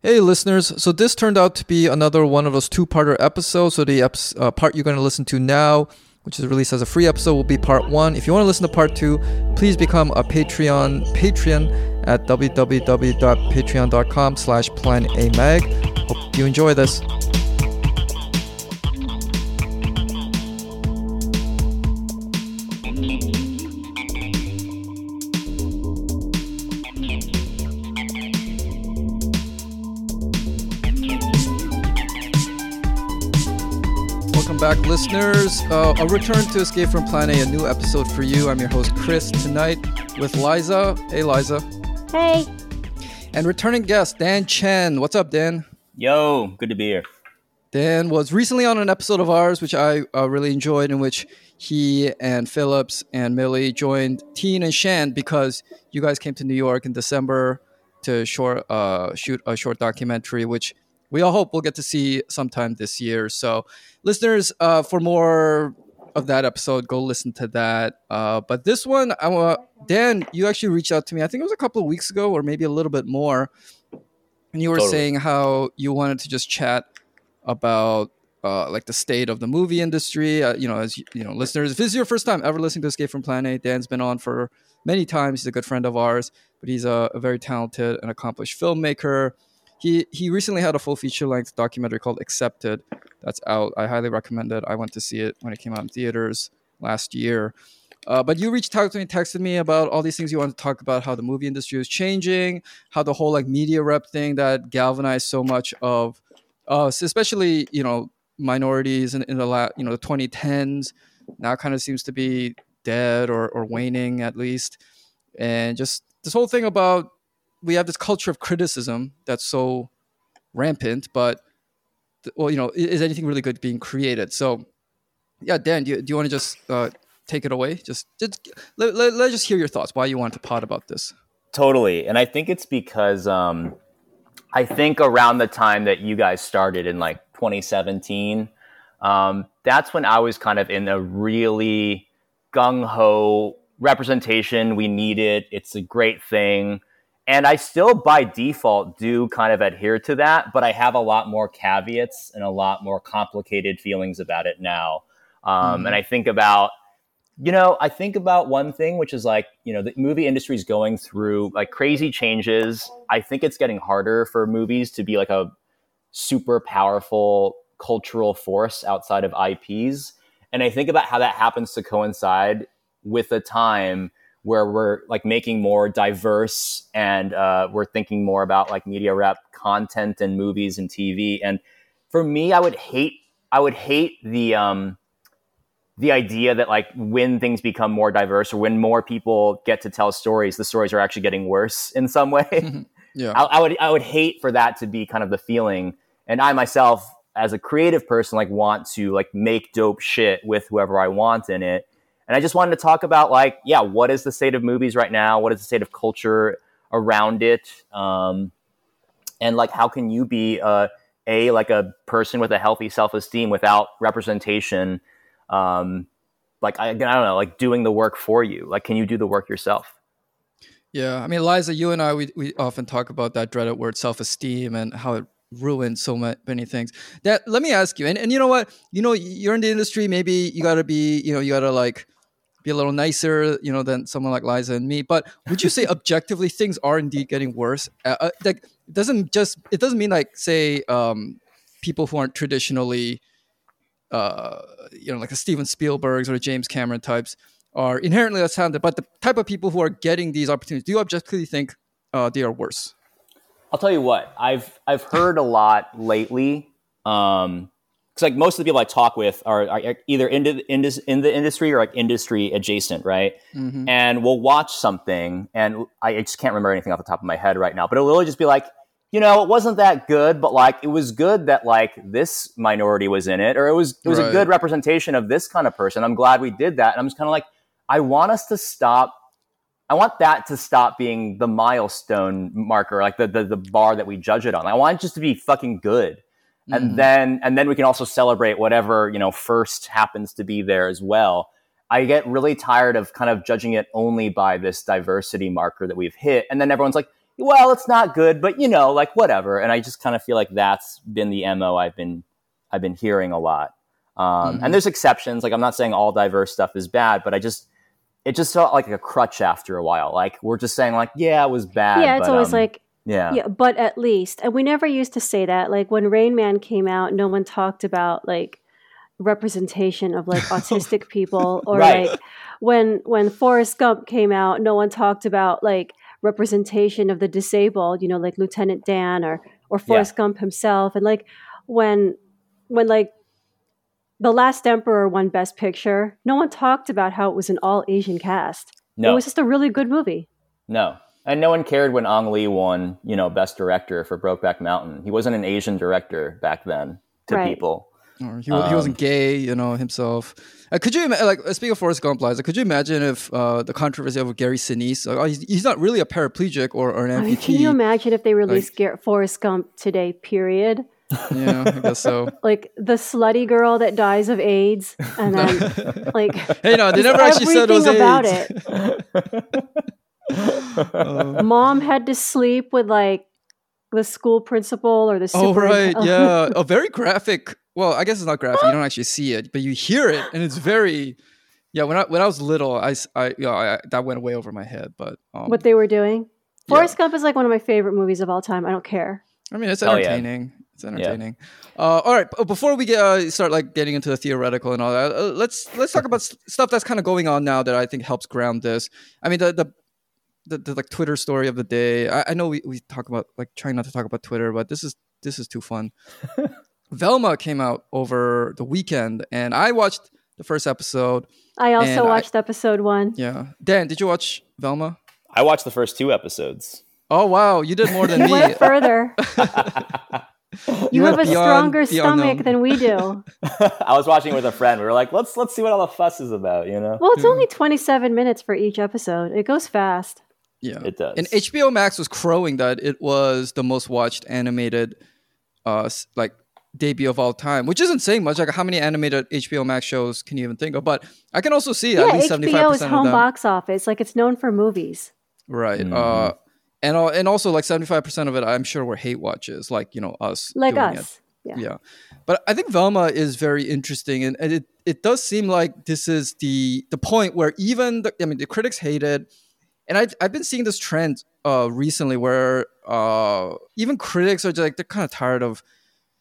Hey, listeners. So, this turned out to be another one of those two parter episodes. So, the uh, part you're going to listen to now, which is released as a free episode, will be part one. If you want to listen to part two, please become a Patreon patron at www.patreon.com slash plan a mag. Hope you enjoy this. Back, listeners. Uh, a return to Escape from Plan A, a new episode for you. I'm your host, Chris, tonight with Liza. Hey, Liza. Hey. And returning guest, Dan Chen. What's up, Dan? Yo, good to be here. Dan was recently on an episode of ours, which I uh, really enjoyed, in which he and Phillips and Millie joined Teen and Shan because you guys came to New York in December to short, uh, shoot a short documentary, which we all hope we'll get to see sometime this year. So, listeners, uh, for more of that episode, go listen to that. Uh, but this one, I want Dan, you actually reached out to me. I think it was a couple of weeks ago, or maybe a little bit more, and you were totally. saying how you wanted to just chat about uh, like the state of the movie industry. Uh, you know, as you know, listeners, if this is your first time ever listening to Escape from Plan A, Dan's been on for many times. He's a good friend of ours, but he's a, a very talented and accomplished filmmaker he he recently had a full feature length documentary called Accepted that's out. I highly recommend it. I went to see it when it came out in theaters last year. Uh, but you reached out to me, texted me about all these things you want to talk about, how the movie industry is changing, how the whole like media rep thing that galvanized so much of us, especially you know minorities in, in the la- you know the 2010s, now kind of seems to be dead or or waning at least, and just this whole thing about we have this culture of criticism that's so rampant, but well, you know, is anything really good being created? So, yeah, Dan, do you, do you want to just uh, take it away? Just, just let, let, let's just hear your thoughts. Why you want to pod about this? Totally, and I think it's because um, I think around the time that you guys started in like 2017, um, that's when I was kind of in a really gung ho representation. We need it. It's a great thing. And I still, by default, do kind of adhere to that, but I have a lot more caveats and a lot more complicated feelings about it now. Um, mm-hmm. And I think about, you know, I think about one thing, which is like, you know, the movie industry is going through like crazy changes. I think it's getting harder for movies to be like a super powerful cultural force outside of IPs. And I think about how that happens to coincide with a time where we're like making more diverse and uh, we're thinking more about like media rep content and movies and TV. And for me, I would hate I would hate the um, the idea that like when things become more diverse or when more people get to tell stories, the stories are actually getting worse in some way. yeah, I, I would I would hate for that to be kind of the feeling. And I myself, as a creative person, like want to like make dope shit with whoever I want in it and I just wanted to talk about like, yeah, what is the state of movies right now? What is the state of culture around it? Um, and like, how can you be uh, a like a person with a healthy self esteem without representation? Um, like I, I don't know, like doing the work for you. Like, can you do the work yourself? Yeah, I mean, Liza, you and I, we we often talk about that dreaded word self esteem and how it ruined so many things. That let me ask you, and, and you know what, you know, you're in the industry. Maybe you got to be, you know, you got to like be a little nicer, you know, than someone like Liza and me. But would you say objectively things are indeed getting worse? Uh, uh, like, it doesn't just it doesn't mean like say um, people who aren't traditionally, uh, you know, like the Steven Spielbergs or James Cameron types are inherently less talented. But the type of people who are getting these opportunities, do you objectively think uh, they are worse? I'll tell you what I've I've heard a lot lately. Um, because like most of the people I talk with are, are either in the, in, in the industry or like industry adjacent, right? Mm-hmm. And we'll watch something, and I just can't remember anything off the top of my head right now, but it'll literally just be like, you know, it wasn't that good, but like it was good that like this minority was in it, or it was it was right. a good representation of this kind of person. I'm glad we did that, and I'm just kind of like, I want us to stop. I want that to stop being the milestone marker, like the the, the bar that we judge it on. I want it just to be fucking good and mm-hmm. then and then we can also celebrate whatever you know first happens to be there as well i get really tired of kind of judging it only by this diversity marker that we've hit and then everyone's like well, it's not good, but you know, like whatever. And I just kind of feel like that's been the mo I've been I've been hearing a lot. Um, Mhm. And there's exceptions. Like I'm not saying all diverse stuff is bad, but I just it just felt like a crutch after a while. Like we're just saying like, yeah, it was bad. yeah, it's but, always um, like yeah, yeah, but at least, and we never used to say that. Like when Rain Man came out, no one talked about like representation of like autistic people, or Right. like when when Forrest Gump came out, no one talked about like representation of the disabled. You know, like Lieutenant Dan or or Forrest Gump himself, and like when when like the Last Emperor won Best Picture, no one talked about how it was an all Asian cast. No, it was just a really good movie. no. And no one cared when Ang Lee won, you know, Best Director for Brokeback Mountain. He wasn't an Asian director back then to Right. people. Or he, wa- he wasn't Um, gay, you know, himself. Uh, could you ima- like uh, speaking of Forrest Gump, Liza? Could you imagine if uh, the controversy of Gary Sinise? Like, oh, he's, he's not really a paraplegic or, or an I mean, amputee. Can you imagine if they released Gar- Forrest Gump today? Period. yeah, I guess so. Like the slutty girl that dies of AIDS, and then like Hey, no, they never actually said it was everything about AIDS. it. Uh, Mom had to sleep with like the school principal or the oh super. right, yeah, a very graphic. Well, I guess it's not graphic. You don't actually see it, but you hear it, and it's very. Yeah, when I when I was little, I, s- I- you know, I, that went way over my head. But um, what they were doing. Yeah. Forrest Gump is like one of my favorite movies of all time. I don't care. I mean, it's Oh, yeah. entertaining. It's entertaining. Uh, all right, b- before we get uh, start like getting into the theoretical and all that, uh, let's let's talk about s- stuff that's kind of going on now that I think helps ground this. I mean, the the the, the like Twitter story of the day. I, I know we, we talk about like trying not to talk about Twitter, but this is this is too fun. Velma came out over the weekend, and I watched the first episode. I also And I- watched episode one. Yeah, Dan, did you watch Velma? I watched the first two episodes. Oh wow, you did more than You me. went further. You, went have a beyond stronger the unknown. stomach than we do. I was watching with a friend. We were like, let's let's see what all the fuss is about, you know? Well, it's only 27 minutes for each episode. It goes fast. Yeah, It does. And HBO Max was crowing that it was the most watched animated, uh, like debut of all time, which isn't saying much. Like how many animated HBO Max shows can you even think of? But I can also see Yeah, at least seventy five HBO is percent of home them. box office. Like it's known for movies. Right. Mhm. Uh, and al- and also like seventy five percent of it, I'm sure were hate watches, like you know us, Like doing it. us. Yeah. Yeah. But I think Velma is very interesting and, and it, it does seem like this is the the point where even the, I mean the critics hate it. And I've, I've been seeing this trend uh, recently where uh, even critics are just like they're kind of tired of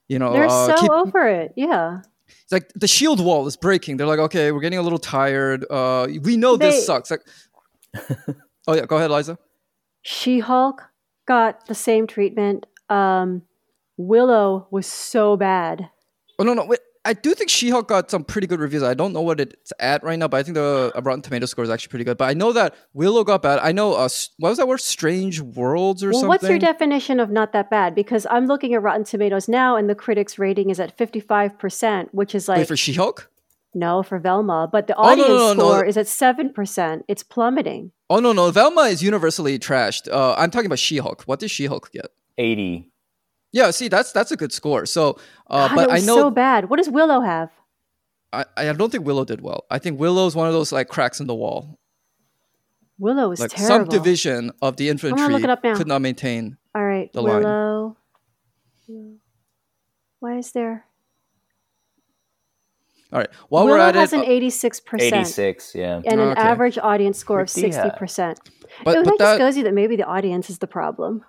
you know They're uh, so keep- over it. Yeah. it's like the shield wall is breaking. They're like, okay, we're getting a little tired. Uh, we know They- this sucks. Like, oh yeah, go ahead, Liza. She Hulk got the same treatment. Um, Willow was so bad. Oh no, no, wait. I do think She-Hulk got some pretty good reviews. I don't know what it's at right now, but I think the uh, Rotten Tomato score is actually pretty good. But I know that Willow got bad. I know, uh, what was that word? Strange Worlds or Well, something. what's your definition of not that bad? Because I'm looking at Rotten Tomatoes now, and the critics' rating is at 55%, which is like Wait for She-Hulk? no for Velma, but the Oh, no, audience no, no, no. score is at 7%. It's plummeting. Oh no, no, Velma is universally trashed. Uh, I'm talking about She-Hulk. What did She-Hulk get? 80. Yeah, see, that's that's a good score. So, uh, God, but it I know so bad. What does Willow have? I, I don't think Willow did well. I think Willow's one of those like cracks in the wall. Willow is Like terrible. some division of the infantry look it up now. could not maintain. All right, the line. Willow. Why is there? All right, while Willow we're at has it, an uh, 86%. 86, yeah. And an Okay. average audience score of 60%. but it but just that goes you that maybe the audience is the problem.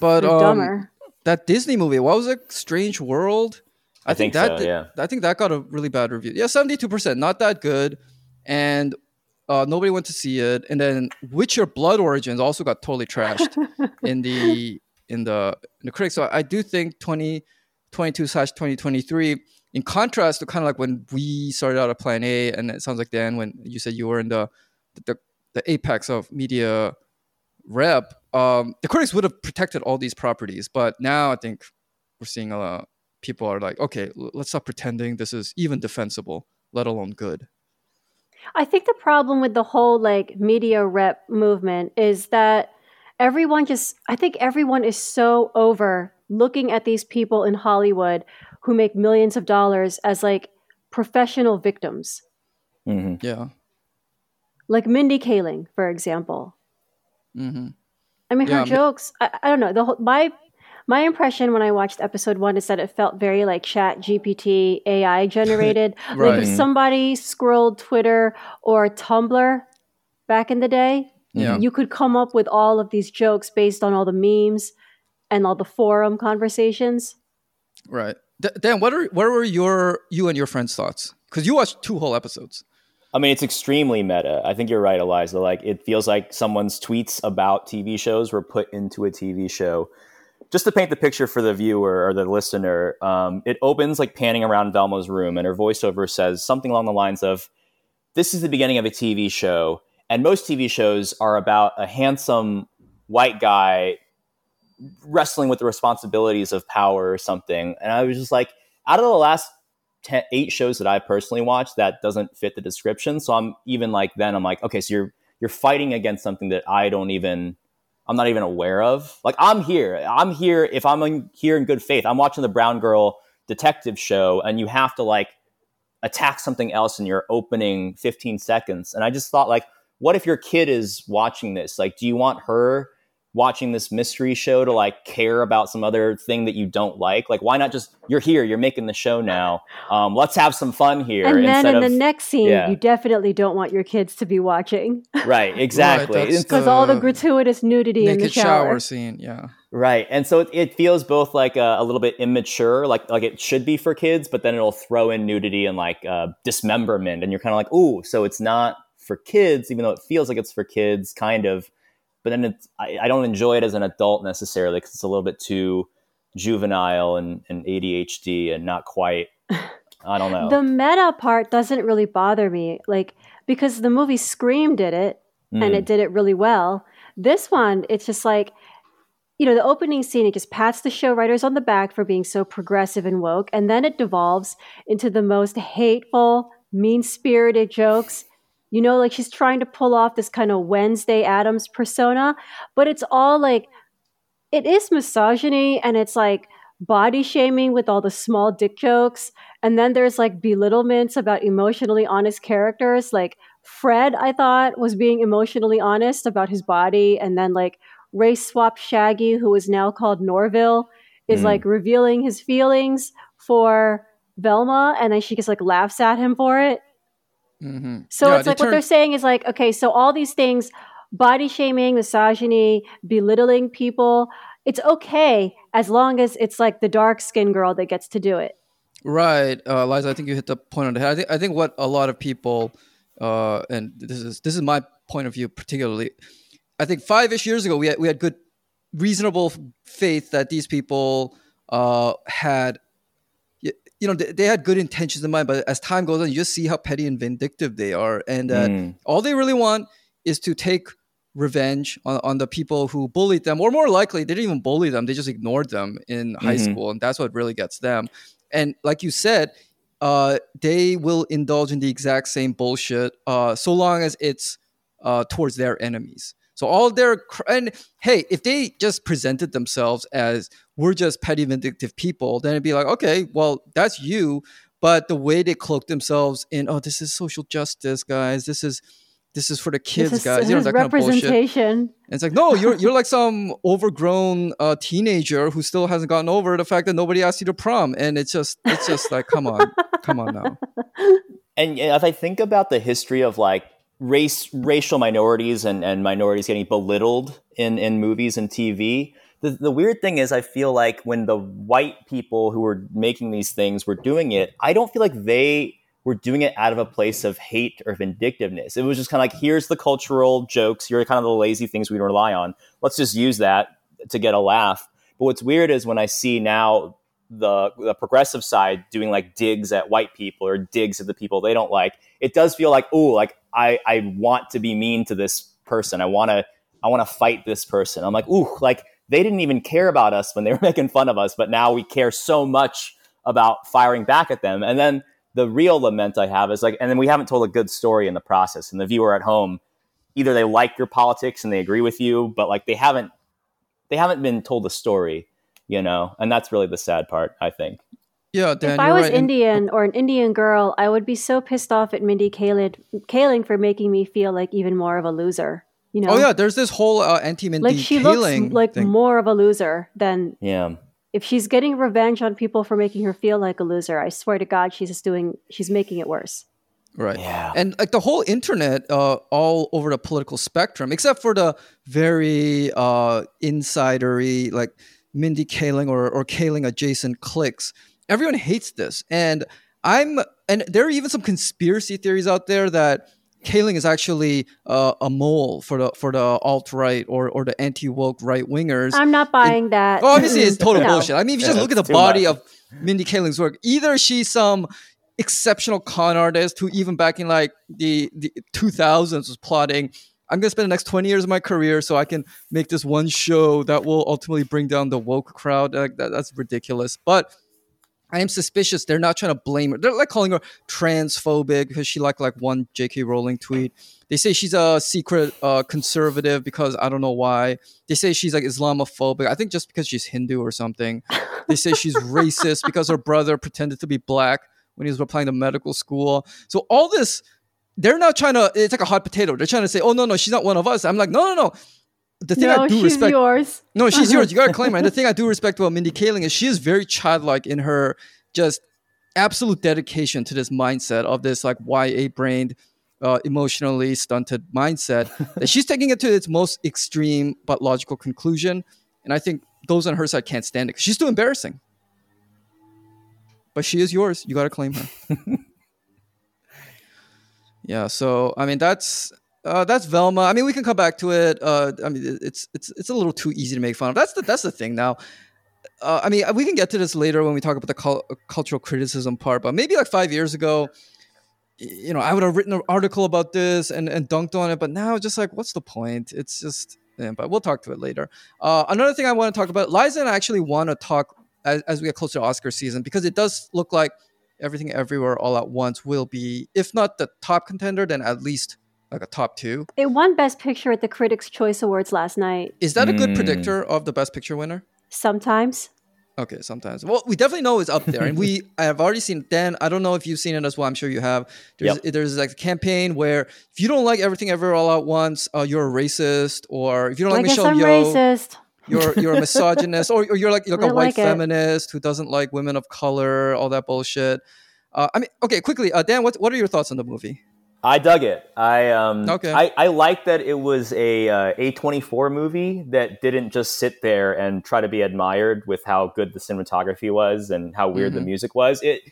but um, dumber. That Disney movie, what was it? Strange World. I think that so, yeah. I think that got a really bad review. Yeah, seventy-two percent, not that good, and uh, nobody went to see it. And then Witcher Blood Origins also got totally trashed in the in the in the critics. So I do think twenty twenty two slash twenty twenty three. In contrast to kind of like when we started out at Plan A, and it sounds like Dan when you said you were in the the, the apex of media rep, um, the critics would have protected all these properties. But now I think we're seeing a lot people are like, okay, l- let's stop pretending this is even defensible, let alone good. I think the problem with the whole like media rep movement is that everyone just I think everyone is so over looking at these people in Hollywood who make millions of dollars as like professional victims. Mm-hmm. Yeah. Like Mindy Kaling, for example. Hmm I mean, her Yeah, jokes. I, I don't know. The whole, my my impression when I watched episode one is that it felt very like Chat GPT AI generated. Like Right. if somebody scrolled Twitter or Tumblr back in the day, Yeah. you could come up with all of these jokes based on all the memes and all the forum conversations. Right. Dan, what are what were your you and your friends' thoughts? Because you watched two whole episodes. I mean, it's extremely meta. I think you're right, Eliza. Like, it feels like someone's tweets about TV shows were put into a TV show. Just to paint the picture for the viewer or the listener, um, it opens like panning around Velma's room, and her voiceover says something along the lines of, "This is the beginning of a TV show." And most TV shows are about a handsome white guy wrestling with the responsibilities of power or something. And I was just like, out of the last 10, eight shows that I personally watched, that doesn't fit the description. So I'm even like, then I'm like, okay, so you're you're fighting against something that I don't even, I'm not even aware of. Like I'm here, I'm here. If I'm in, here in good faith, I'm watching the Brown Girl detective show, and you have to like attack something else in your opening 15 seconds. And I just thought, like, what if your kid is watching this? Like, do you want her? Watching this mystery show to like care about some other thing that you don't like like why not just you're here you're making the show now um, let's have some fun here And then in of the next scene, yeah. you definitely don't want your kids to be watching right exactly that's It's- because all the The gratuitous nudity in the Naked shower. shower scene. Yeah. right and so it, it feels both like a, a little bit immature like like it should be for kids but then it'll throw in nudity and like uh, dismemberment and you're kind of like ooh so it's not for kids even though it feels like it's for kids kind of but then it's I, I don't enjoy it as an adult necessarily because it's a little bit too juvenile and, and ADHD and not quite. I don't know. The meta part doesn't really bother me, like because the movie Scream did it and Mm. it did it really well. This one, it's just like, you know, the opening scene, it just pats the show writers on the back for being so progressive and woke, and then it devolves into the most hateful, mean spirited jokes. You know, like she's trying to pull off this kind of Wednesday Addams persona, but it's all like, it is misogyny and it's like body shaming with all the small dick jokes. And then there's like belittlements about emotionally honest characters. Like Fred, I thought, was being emotionally honest about his body. And then like race swap Shaggy, who is now called Norville, is Mm. like revealing his feelings for Velma. And then she just like laughs at him for it. Hmm So Yeah, it's like what they're saying is like, okay, so all these things, body shaming, misogyny, belittling people, it's okay as long as it's like the dark skinned girl that gets to do it. Right, uh, Liza. I think you hit the point on the head. I think I think what a lot of people, uh, and this is this is my point of view particularly. I think five ish years ago we had we had good, reasonable faith that these people uh, had, you know, they, they had good intentions in mind. But as time goes on, you just see how petty and vindictive they are, and that Mm. all they really want is to take revenge on, on the people who bullied them, or more likely, they didn't even bully them; they just ignored them in high Mhm. school, and that's what really gets them. And like you said, uh, they will indulge in the exact same bullshit, uh, so long as it's uh, towards their enemies. So all their and hey, if they just presented themselves as we're just petty vindictive people, then it'd be like, okay, well, that's you. But the way they cloak themselves in, oh, this is social justice, guys. This is this is for the kids, this is, guys. this You know is that kind of bullshit. And it's like, no, you're you're like some overgrown uh, teenager who still hasn't gotten over the fact that nobody asked you to prom, and it's just it's just like, come on, come on now. And if I think about the history of like race, racial minorities and, and minorities getting belittled in, in movies and TV, the, the weird thing is I feel like when the white people who were making these things were doing it, I don't feel like they were doing it out of a place of hate or vindictiveness. It was just kind of like, here's the cultural jokes, here are kind of the lazy things we rely on. Let's just use that to get a laugh. But what's weird is when I see now the the progressive side doing like digs at white people or digs at the people they don't like, it does feel like, oh, like I I want to be mean to this person. I want to I want to fight this person. I'm like, ooh, like they didn't even care about us when they were making fun of us, but now we care so much about firing back at them. And then the real lament I have is like, and then we haven't told a good story in the process. And the viewer at home, either they like your politics and they agree with you, but like they haven't they haven't been told a story, you know, and that's really the sad part, I think. Yeah, Dan, if I was right. Indian or an Indian girl, I would be so pissed off at Mindy Kaling, Kaling for making me feel like even more of a loser. You know? Oh yeah, there's this whole uh, anti Mindy like she Kaling looks like thing. more of a loser than Yeah. if she's getting revenge on people for making her feel like a loser. I swear to God, she's just doing. She's making it worse. Right. Yeah. And like the whole internet, uh, all over the political spectrum, except for the very uh, insidery, like Mindy Kaling or, or Kaling adjacent cliques, everyone hates this. And I'm, and there are even some conspiracy theories out there that Kaling is actually uh, a mole for the for the alt right or or the anti woke right wingers. I'm not buying that. Well, obviously, it's total No. bullshit. I mean, if you just Yeah, look at the body much. of Mindy Kaling's work, either she's some exceptional con artist who, even back in like the, the 2000s, was plotting, I'm going to spend the next 20 years of my career so I can make this one show that will ultimately bring down the woke crowd. Like, that, that's ridiculous. But I am suspicious they're not trying to blame her. They're like calling her transphobic because she liked like one J.K. Rowling tweet. They say she's a secret uh, conservative because I don't know why. They say she's like Islamophobic. I think just because she's Hindu or something. They say she's racist because her brother pretended to be black when he was applying to medical school. So all this, they're not trying to. It's like a hot potato. They're trying to say, "Oh no, no, she's not one of us." I'm like, no, no, no. The thing no, I do she's respect. yours. No, she's yours. You gotta claim her. And the thing I do respect about Mindy Kaling is she is very childlike in her just absolute dedication to this mindset of this like YA brained, uh, emotionally stunted mindset that she's taking it to its most extreme but logical conclusion. And I think those on her side can't stand it she's too embarrassing. But she is yours. You gotta claim her. yeah. So I mean that's uh, that's Velma. I mean, we can come back to it. Uh, I mean, it's it's it's a little too easy to make fun of. That's the that's the thing now. Uh, I mean, we can get to this later when we talk about the cul- cultural criticism part. But maybe like five years ago, you know, I would have written an article about this and and dunked on it. But now, just like, what's the point? It's just. Yeah, but we'll talk to it later. Uh, another thing I want to talk about, Liza and I actually want to talk as, as we get closer to Oscar season because it does look like everything everywhere all at once will be, if not the top contender, then at least like a top two. It won Best Picture at the Critics' Choice Awards last night. Is that a good Mm. predictor of the best picture winner? Sometimes. Okay, sometimes. Well, we definitely know it's up there, and we I have already seen. Dan, I don't know if you've seen it as well. I'm sure you have. There's Yep. there's like a campaign where if you don't like everything ever all at once, uh, you're a racist, or if you don't I like guess Michelle I'm Yeoh, racist. You're you're a misogynist, or, or you're like you're like I a white it. feminist who doesn't like women of color, all that bullshit. Uh, I mean, okay, quickly, uh, Dan, what what are your thoughts on the movie? I dug it. I um Okay. I, I like that it was a uh, A24 movie that didn't just sit there and try to be admired with how good the cinematography was and how weird the Mhm. music was. It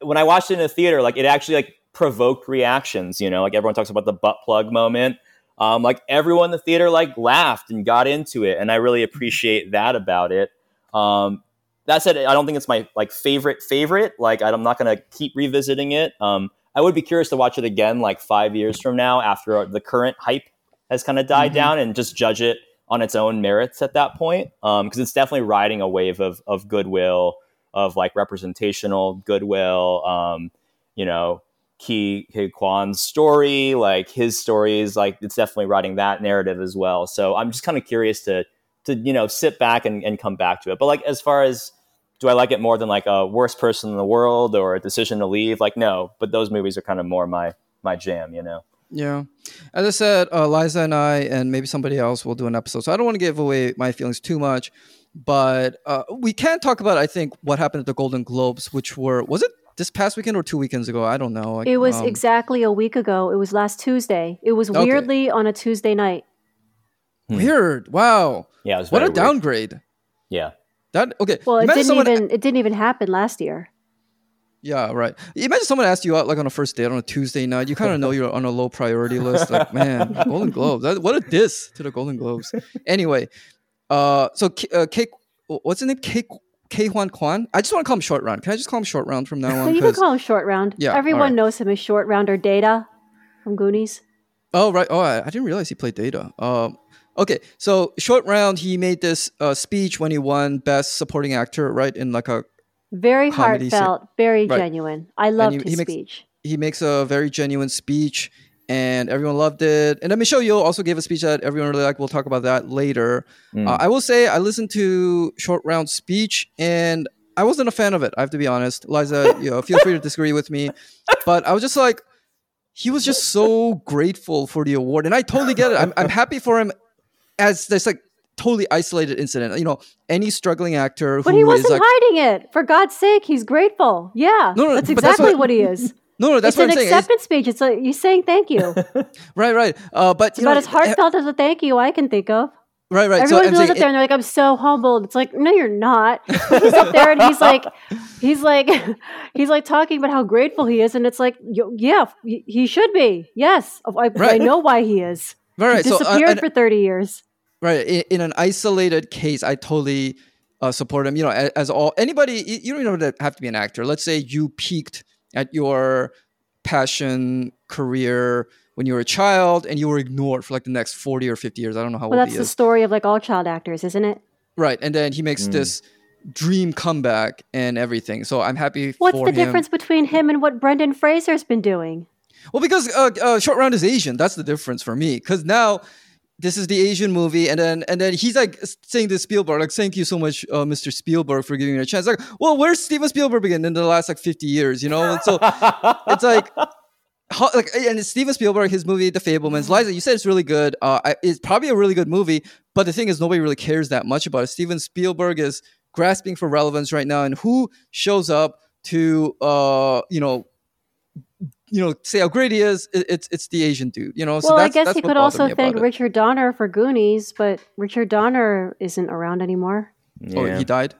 when I watched it in a theater, like it actually like provoked reactions, you know, like everyone talks about the butt plug moment. Um, like everyone in the theater like laughed and got into it, and I really appreciate that about it. Um, that said, I don't think it's my like favorite favorite. Like I'm not gonna keep revisiting it. Um, I would be curious to watch it again, like five years from now, after the current hype has kind of died Mhm. down, and just judge it on its own merits at that point. Because it's definitely riding a wave of of goodwill, of like representational goodwill. Um, you know, Ki Huy Quan's story, like his stories, like it's definitely writing that narrative as well. So I'm just kind of curious to to you know sit back and, and come back to it. But like as far as do I like it more than like a worst person in the world or a decision to leave? Like no, but those movies are kind of more my my jam, you know. Yeah. As I said, uh, Liza and I, and maybe somebody else will do an episode. So I don't want to give away my feelings too much, but uh, we can talk about, I think, what happened at the Golden Globes, which were, was it this past weekend or two weekends ago? I don't know. Like, It was um, exactly a week ago. It was last Tuesday. It was Okay. weirdly on a Tuesday night. weird. Wow. Yeah, it was What a weird. downgrade. Yeah, That, okay. Well, it imagine didn't someone- even it didn't even happen last year. Yeah, right. Imagine someone asked you out like on a first date on a Tuesday night. You kind of know you're on a low priority list. Like, man, Golden Globes. That, what a diss to the Golden Globes. Anyway, uh, so uh, K what's his name? K Ke Huy Quan. I just want to call him Short Round. Can I just call him Short Round from now on? you can call him Short Round. Yeah, Everyone alright. knows him as Short Round or Data from Goonies. Oh right. Oh, I, I didn't realize he played Data. Um, okay. So short round, he made this uh, speech when he won Best Supporting Actor, right? In like a Very Comedy se- heartfelt, very Right. genuine. I loved he- his he makes- speech. he makes a very genuine speech, and everyone loved it. And then Michelle Yeoh also gave a speech that everyone really liked. We'll talk about that later. Mm. Uh, I will say I listened to short round speech, and I wasn't a fan of it. I have to be honest, Liza. you know, feel free to disagree with me, but I was just like. he was just so grateful for the award, and I totally get it. I'm I'm happy for him as this like totally isolated incident. You know, any struggling actor who But he wasn't is like, hiding it. For God's sake, he's grateful. Yeah, No, no, that's but that's exactly what- what, he is. no, no, that's it's what an I'm saying. It's- acceptance speech. It's like you saying thank you. Right, right. Uh, but you about know, as heartfelt as a thank you I can think of. right, right. Everyone so goes saying, up there and they're like, "I'm so humbled." It's like, no, you're not. he's up there and he's like, he's like, he's like talking about how grateful he is, and it's like, yeah, he should be. Yes, I, I know why he is. right, right. He So, uh, disappeared for thirty years. right in, in an isolated case i totally uh, support him you know as, as all anybody you you don't even have to be an actor let's say you peaked at your passion career when you were a child and you were ignored for like the next 40 or 50 years i don't know how Well, old that's he the is story of like all child actors, isn't it? right and then he makes this dream comeback and everything so i'm happy What's for the him difference between him and what Brendan Fraser's been doing? Well, because uh, uh, Short Round is Asian. That's the difference for me. Because now this is the Asian movie, and then and then he's like saying to Spielberg, like, "Thank you so much, uh, Mr. Spielberg, for giving me a chance." Like, well, where's Steven Spielberg been in the last like fifty years? You know, and so it's like. How, like and Steven Spielberg, his movie The Fabelmans. Liza, you said it's really good. Uh, it's probably a really good movie, but the thing is, nobody really cares that much about it. Steven Spielberg is grasping for relevance right now, and who shows up to, uh, you know, you know, say how great he is, it, it's it's the Asian dude, you know. so well, I guess that's he could also thank. Richard Donner for Goonies, but Richard Donner isn't around anymore. Oh, he died.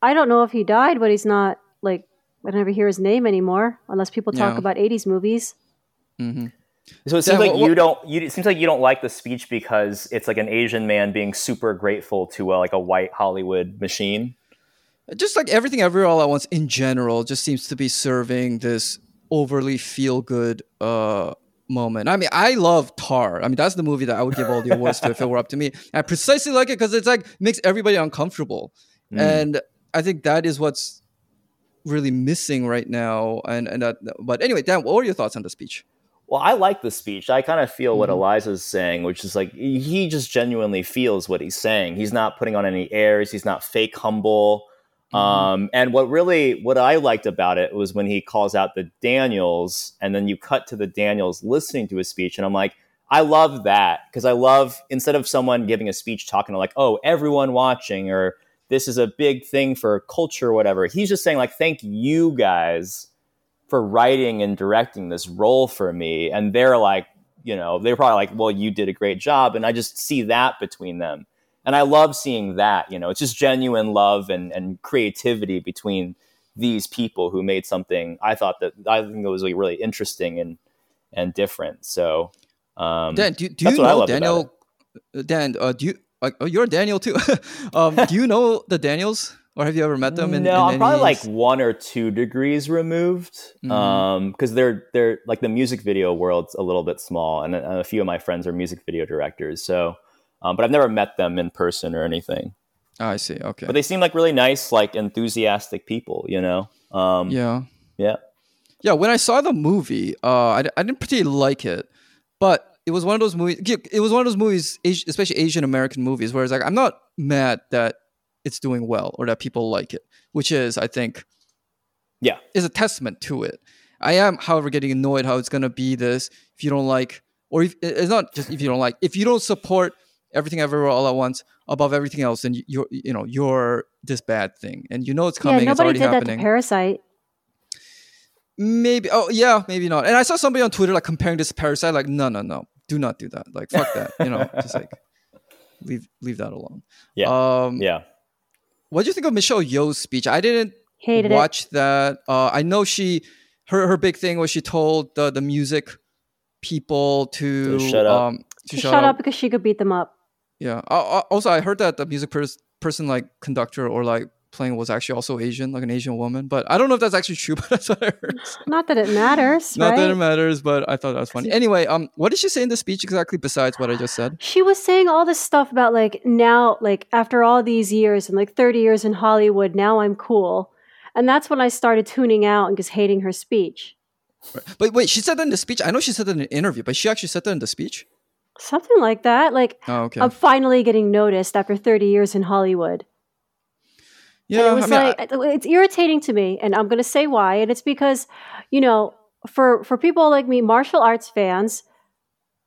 I don't know if he died, but he's not like I never hear his name anymore unless people talk Yeah. about '80s movies. hmm So it seems Dan, like what- you what- don't. You, it seems like you don't like the speech because it's like an Asian man being super grateful to uh, like a white Hollywood machine. Just like everything, everywhere, all at once in general, just seems to be serving this overly feel good uh, moment. I mean, I love Tar. I mean, that's the movie that I would give all the awards to if it were up to me. I precisely like it because it's like makes everybody uncomfortable, Mm. and I think that is what's really missing right now. And and that, but anyway, Dan, what were your thoughts on the speech? Well, I like the speech. I kind of feel what Mhm. Eliza's saying, which is like he just genuinely feels what he's saying. He's not putting on any airs. He's not fake humble. Mhm. Um, and what really, what I liked about it was when he calls out the Daniels, and then you cut to the Daniels listening to his speech, and I'm like, I love that because I love instead of someone giving a speech talking to like, oh, everyone watching, or this is a big thing for culture, or whatever. He's just saying like, thank you guys for writing and directing this role for me, and they're like, you know, they're probably like, well, you did a great job, and I just see that between them and I love seeing that. You know, it's just genuine love and, and creativity between these people who made something. I thought that I think it was like really interesting and and different. So, um, Dan, do, do you know Daniel? uh, Dan, uh, do you? Like, oh, you're Daniel too. um, do you know the Daniels, or have you ever met them? In, no, in I'm probably like one or two degrees removed, Mhm. um, because they're they're like the music video world's a little bit small, and a, a few of my friends are music video directors. So, um, but I've never met them in person or anything. Oh, I see. Okay. But they seem like really nice, like enthusiastic people. You know, um, yeah. yeah. Yeah. When I saw the movie, uh, I, I didn't particularly like it, but it was one of those movies. It was one of those movies, especially Asian American movies, where it's like I'm not mad that it's doing well or that people like it, which is, I think, Yeah. is a testament to it. I am, however, getting annoyed how it's gonna be this if you don't like, or if, it's not just if you don't like, if you don't support everything everywhere all at once above everything else, and you're, you know, you're this bad thing, and you know it's coming. yeah, it's nobody already did that to Parasite. Maybe. Oh, yeah. Maybe not. And I saw somebody on Twitter like comparing this to Parasite. Like, no, no, no. Do not do that. Like, fuck that. You know, just like leave leave that alone. Yeah. Um, Yeah. What do you think of Michelle Yeoh's speech? I didn't Hated it. watch that. Uh, I know she her her big thing was she told the the music people to, To shut up. um to She shut, shut up. up because she could beat them up. Yeah. Also, I heard that the music pers- person like conductor or like playing was actually also Asian, like an Asian woman. But I don't know if that's actually true. But that's what I heard. Not that it matters, Not right? that it matters, but I thought that was funny. Anyway, um, what did she say in the speech exactly besides what I just said? she was saying all this stuff about like now like after all these years and like 30 years in hollywood now i'm cool and that's when i started tuning out and just hating her speech But wait, she said that in the speech. I know she said that in an interview, but she actually said that in the speech. Something like that like Oh, okay. i'm finally getting noticed after 30 years in hollywood yeah, and it was I mean, like it's irritating to me and i'm going to say why and it's because you know for for people like me, martial arts fans,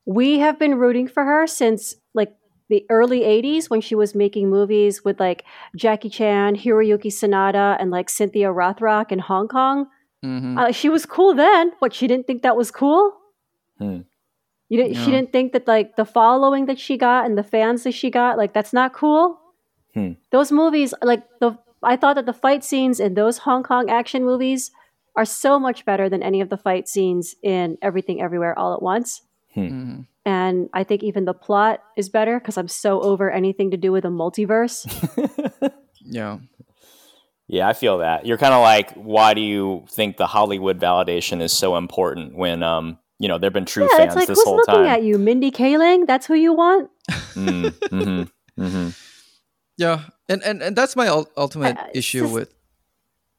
we have been rooting for her since like the early 80s when she was making movies with like Jackie Chan, Hiroyuki Sanada, and like Cynthia Rothrock in Hong Kong. Mm-hmm. Uh, she was cool then. but she didn't think that was cool. Hmm. You didn't. She didn't think that like the following that she got and the fans that she got, like that's not cool. Hmm. Those movies, like the, I thought that the fight scenes in those Hong Kong action movies are so much better than any of the fight scenes in Everything Everywhere All at Once. Mhm. And I think even the plot is better because I'm so over anything to do with a multiverse. Yeah. Yeah, I feel that. You're kind of like, why do you think the Hollywood validation is so important when, um, you know, there've been true yeah, fans it's like this who's whole looking time. at you, Mindy Kaling? That's who you want. Mm, hmm hmm Yeah. And and, and that's my ultimate I- issue just- with.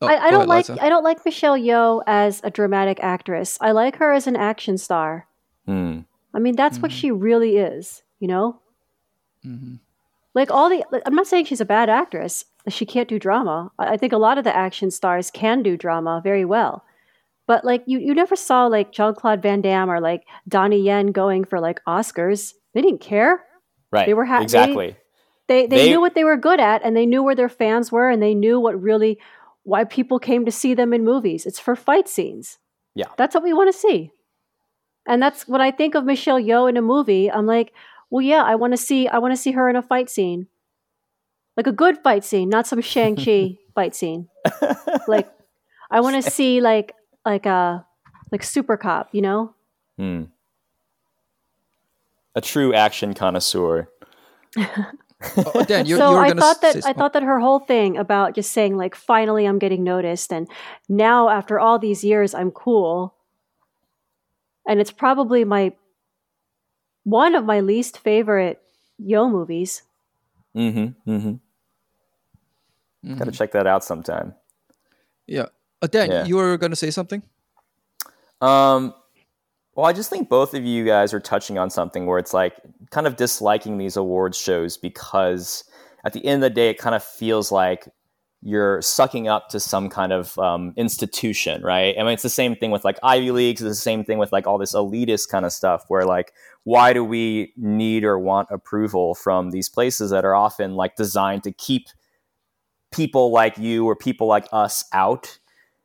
Oh, I, I don't ahead, like Liza. I don't like Michelle Yeoh as a dramatic actress. I like her as an action star. Mm. I mean, that's what she really is, you know? Mhm. Like all the like, I'm not saying she's a bad actress. She can't do drama. I I think a lot of the action stars can do drama very well. But like you you never saw like Jean-Claude Van Damme or like Donnie Yen going for like Oscars. They didn't care. Right. They were ha- they- exactly. They they, They- knew what they were good at and they knew where their fans were and they knew what really why people came to see them in movies. It's for fight scenes. Yeah. That's what we want to see. And that's when I think of Michelle Yeoh in a movie, I'm like, well yeah, I want to see I want to see her in a fight scene. Like a good fight scene, not some Shang-Chi fight scene. Like I want to see like like a like Super Cop, you know? Hmm. A true action connoisseur. Oh, Dan, you, so you I thought that say I thought that her whole thing about just saying like finally I'm getting noticed and now after all these years I'm cool and it's probably my one of my least favorite Yeoh movies. Mm-hmm. Mm-hmm. Mhm. Got to check that out sometime. Yeah. Uh, Dan, Yeah. you were going to say something? Um, well, I just think both of you guys are touching on something where it's like kind of disliking these awards shows because at the end of the day, it kind of feels like you're sucking up to some kind of um, institution, right? I mean, it's the same thing with like Ivy Leagues. It's the same thing with like all this elitist kind of stuff where like, why do we need or want approval from these places that are often like designed to keep people like you or people like us out?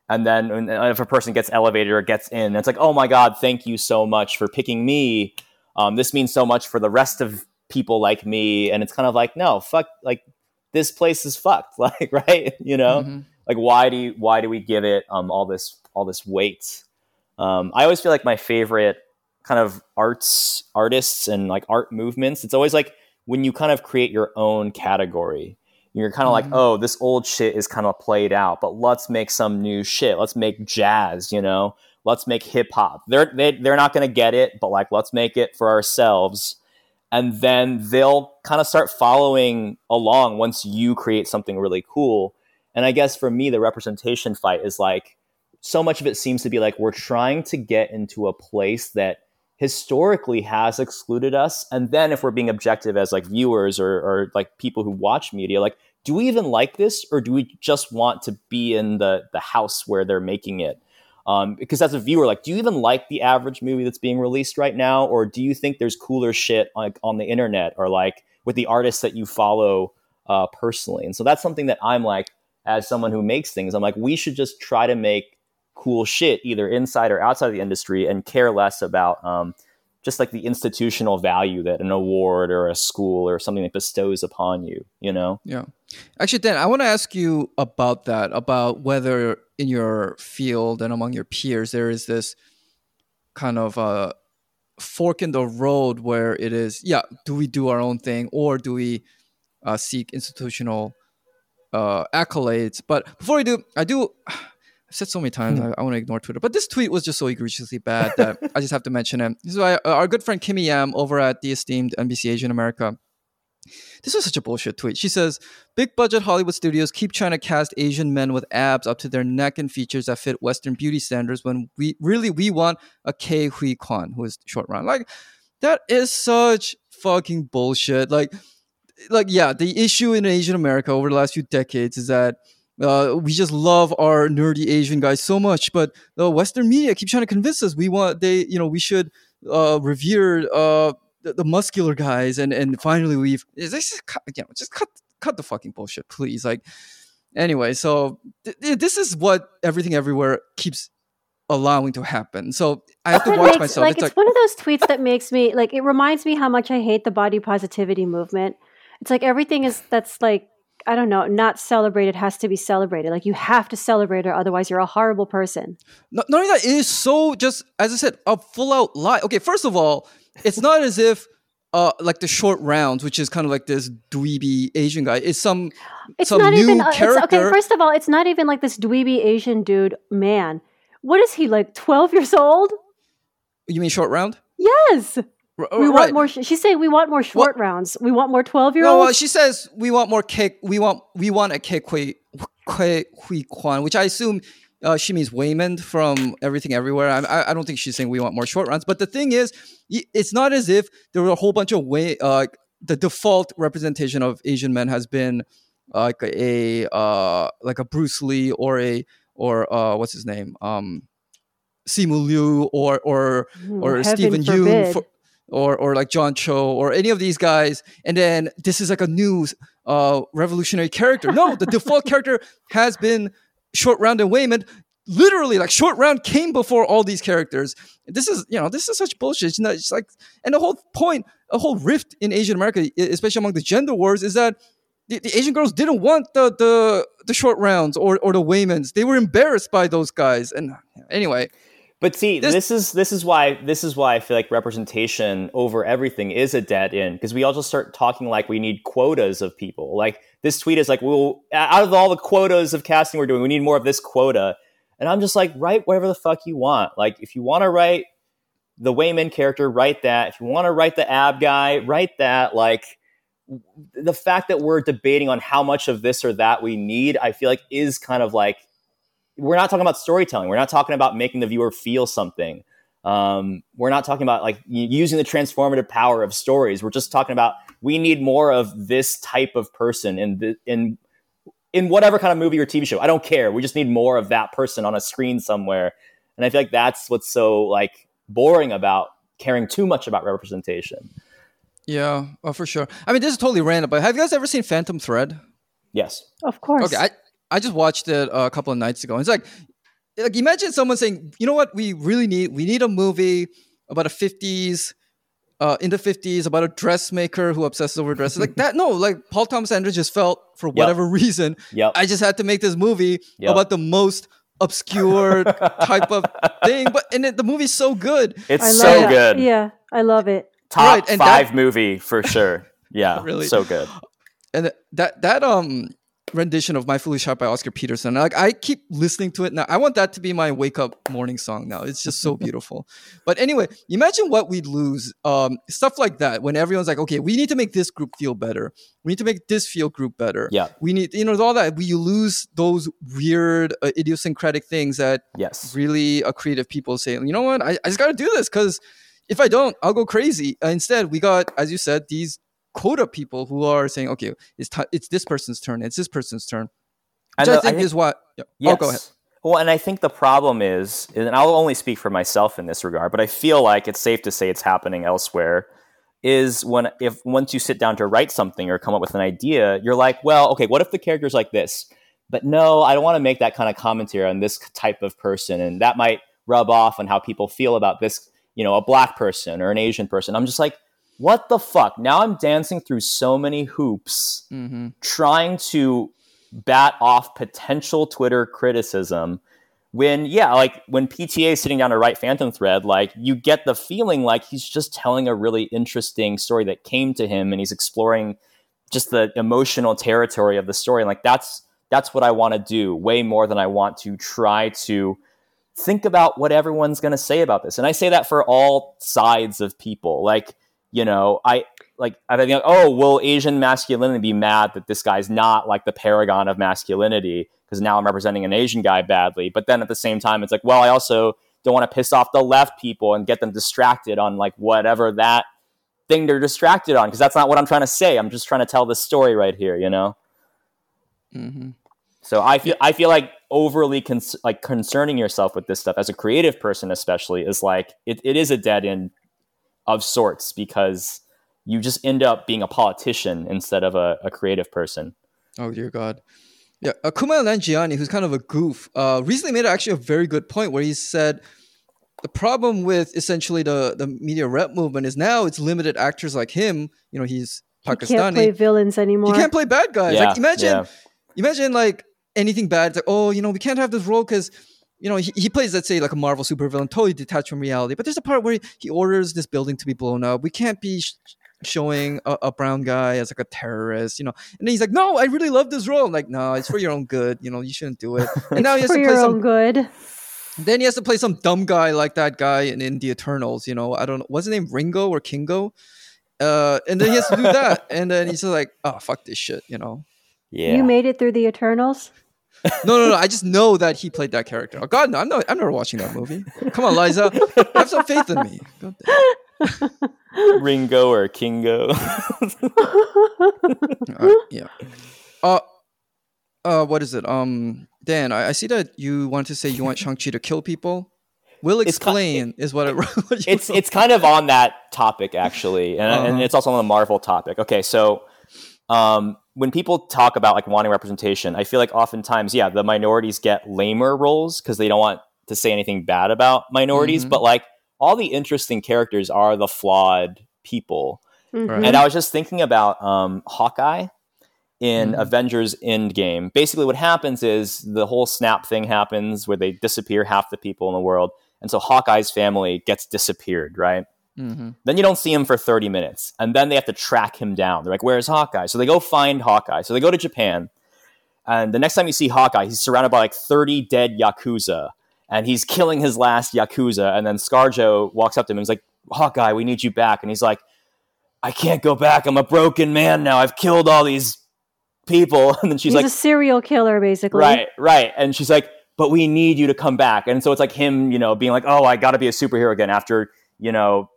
And then when- if a person gets elevated or gets in, it's like, oh my god, thank you so much for picking me. Um, this means so much for the rest of people like me, and it's kind of like, no, fuck, like this place is fucked, like right, you know, Mhm. like why do you, why do we give it um, all this all this weight? Um, I always feel like my favorite kind of arts artists and like art movements. It's always like when you kind of create your own category. You're kind of Mhm. like, oh, this old shit is kind of played out, but let's make some new shit. Let's make jazz, you know. Let's make hip hop. They're they, they're not going to get it, but like let's make it for ourselves, and then they'll kind of start following along once you create something really cool. And I guess for me, the representation fight is like so much of it seems to be like we're trying to get into a place that historically has excluded us. And then if we're being objective as like viewers or, or like people who watch media, like, do we even like this or do we just want to be in the, the house where they're making it? Um, because as a viewer, like, do you even like the average movie that's being released right now, or do you think there's cooler shit like on the internet or like with the artists that you follow uh, personally? And so that's something that I'm like, as someone who makes things, I'm like, we should just try to make cool shit either inside or outside the industry and care less about um, just like the institutional value that an award or a school or something that bestows upon you. You know? Yeah. Actually, Dan, I want to ask you about that, about whether in your field and among your peers there is this kind of uh, fork in the road where it is, yeah, do we do our own thing or do we uh, seek institutional uh, accolades? But before we do, I do. I've said so many times I, I want to ignore Twitter, but this tweet was just so egregiously bad that I just have to mention it. This is why uh, our good friend Kimmy Yam over at the esteemed NBC Asian America. This was such a bullshit tweet. She says, Big budget Hollywood studios keep trying to cast Asian men with abs up to their neck and features that fit Western beauty standards when we really we want a Ke Huy Quan, who is short round. Like, that is such fucking bullshit. Like, like yeah, the issue in Asian America over the last few decades is that uh, we just love our nerdy Asian guys so much, but the Western media keep trying to convince us we want they, you know, we should uh, revere uh, the, the muscular guys, and and finally we've just cut, you know, just cut cut the fucking bullshit, please. Like, anyway, so th- this is what everything everywhere keeps allowing to happen. So I have to watch makes- myself. Like it's it's, like, one of those tweets that makes me like it reminds me how much I hate the body positivity movement. It's like everything is that's like I don't know, not celebrated has to be celebrated. Like you have to celebrate it, otherwise you're a horrible person. not, not only that, it is so just as I said, a full out lie. Okay, first of all, it's not as if uh like the short rounds, which is kind of like this dweeby Asian guy, is some It's some not new even uh, it's, character. okay. First of all, it's not even like this dweeby Asian dude man. What is he like? Twelve years old? you mean short round? Yes. We right. want more. Sh- she's saying we want more short rounds. We want more twelve-year-olds. No, olds. she says we want more cake. We want we want a cake hui hui Huy Quan, which I assume uh, she means Waymond from Everything Everywhere. I, I I don't think she's saying we want more short rounds. But the thing is, it's not as if there were a whole bunch of way. Uh, the default representation of Asian men has been uh, like a uh, like a Bruce Lee or a or uh, what's his name um, Simu Liu or or Ooh, or heaven Steven Yeun forbid. for, or or like John Cho or any of these guys, and then this is like a new uh, revolutionary character. No, the default character has been Short Round and Waymond. Literally, like Short Round came before all these characters. This is you know this is such bullshit. It's, not, it's like and the whole point, a whole rift in Asian America, especially among the gender wars, is that. The, the Asian girls didn't want the, the the short rounds or, or the Waymonds. They were embarrassed by those guys. And anyway, But see, This- this, is this is why this is why I feel like representation over everything is a dead end because we all just start talking like we need quotas of people. Like this tweet is like, well, out of all the quotas of casting we're doing, we need more of this quota. And I'm just like, write whatever the fuck you want. Like if you want to write the Waymond character, write that. If you want to write the Ab guy, write that. Like the fact that we're debating on how much of this or that we need, I feel like is kind of like we're not talking about storytelling. We're not talking about making the viewer feel something. Um, we're not talking about like using the transformative power of stories. We're just talking about we need more of this type of person in the in in whatever kind of movie or TV show. I don't care. We just need more of that person on a screen somewhere. And I feel like that's what's so like boring about caring too much about representation. yeah, oh, for sure. I mean, this is totally random, but have you guys ever seen Phantom Thread? Yes. of course. Okay, I, I just watched it uh, a couple of nights ago. It's like, like imagine someone saying, you know what, we really need, we need a movie about a fifties, uh, in the fifties about a dressmaker who obsesses over dresses. like that, no, like Paul Thomas Anderson just felt for whatever reason, Yep. I just had to make this movie Yep. about the most obscure type of thing. But and it, the movie's so good. it's so it. good. Yeah, I love it. Top Right, and five that- movie for sure. Yeah. Really? So good. and that that um rendition of My Foolish Heart by Oscar Peterson. Like I keep listening to it now. I want that to be my wake up morning song now. It's just so beautiful. But anyway, imagine what we'd lose. Um, stuff like that when everyone's like, okay, we need to make this group feel better. We need to make this feel group better. Yeah. We need, you know, all that. We lose those weird uh, idiosyncratic things that Yes. really uh, creative people say, you know what, I, I just got to do this because if I don't, I'll go crazy. Uh, instead, we got, as you said, these quota people who are saying, okay, it's ti it's this person's turn, it's this person's turn. Which And I the- think is what. Yeah. Yes. Oh, go ahead. Well, and I think the problem is, and I'll only speak for myself in this regard, but I feel like it's safe to say it's happening elsewhere. Is when if once you sit down to write something or come up with an idea, you're like, well, okay, what if the character's like this? But no, I don't want to make that kind of commentary on this type of person, and that might rub off on how people feel about this, you know, a black person or an Asian person. I'm just like, what the fuck? Now I'm dancing through so many hoops hmm trying to bat off potential Twitter criticism when yeah like when pta is sitting down to write phantom thread like you get the feeling like he's just telling a really interesting story that came to him and he's exploring just the emotional territory of the story. And like that's that's what i want to do way more than i want to try to think about what everyone's going to say about this. And i say that for all sides of people. Like you know i like I think, oh, will Asian masculinity be mad that this guy's not like the paragon of masculinity because now I'm representing an Asian guy badly? But then at the same time, it's like, well, I also don't want to piss off the left people and get them distracted on like whatever that thing they're distracted on because that's not what I'm trying to say. I'm just trying to tell this story right here, you know. hmm So I feel I feel like overly cons- like concerning yourself with this stuff as a creative person, especially, is like it, it is a dead end of sorts because you just end up being a politician instead of a, a creative person. Oh dear God. Yeah, uh, Kumail Nanjiani, who's kind of a goof, uh, recently made actually a very good point where he said the problem with essentially the the media rep movement is now it's limited actors like him. You know, he's Pakistani. You can't play villains anymore. You can't play bad guys. Yeah, like imagine, yeah. imagine like anything bad. It's like, oh, you know, we can't have this role because you know he, he plays, let's say, like a Marvel supervillain, totally detached from reality. But there's a part where he, he orders this building to be blown up. We can't be sh- showing a, a brown guy as like a terrorist, you know. And then he's like, no, I really love this role. I'm like, no, it's for your own good. You know, you shouldn't do it. And now he has for to your play own some. good. Then he has to play some dumb guy like that guy in, in the Eternals. You know, I don't know. What's his name? Ringo or Kingo? Uh, and then he has to do that. and then he's just like, oh, fuck this shit. You know. Yeah. You made it through the Eternals. No, no, no. I just know that he played that character. Oh God, no, I'm not. I'm never watching that movie. Come on, Liza, have some faith in me. Ringo or Kingo. All right, yeah. Uh, uh, what is it? Um, Dan, I, I see that you want to say you want Shang Chi to kill people. Will It's explain is what it. what you it's wrote. it's kind of on that topic actually, and, and Uh-huh. it's also on the Marvel topic. Okay, so um, when people talk about like wanting representation, I feel like oftentimes, yeah, the minorities get lamer roles because they don't want to say anything bad about minorities, Mhm. but like all the interesting characters are the flawed people. Mhm. And I was just thinking about um, Hawkeye in Mhm. Avengers Endgame. Basically, what happens is the whole snap thing happens where they disappear half the people in the world. And so Hawkeye's family gets disappeared, right? Mhm. Then you don't see him for 30 minutes. And then they have to track him down. They're like, where's Hawkeye? So they go find Hawkeye. So they go to Japan. And the next time you see Hawkeye, he's surrounded by like 30 dead Yakuza. And he's killing his last Yakuza. And then Scarjo walks up to him and he's like, Hawkeye, we need you back. And he's like, I can't go back. I'm a broken man now. I've killed all these people. And then she's He's like, a serial killer, basically. Right, right. And she's like, but we need you to come back. And so it's like him, you know, being like, oh, I got to be a superhero again after, you know,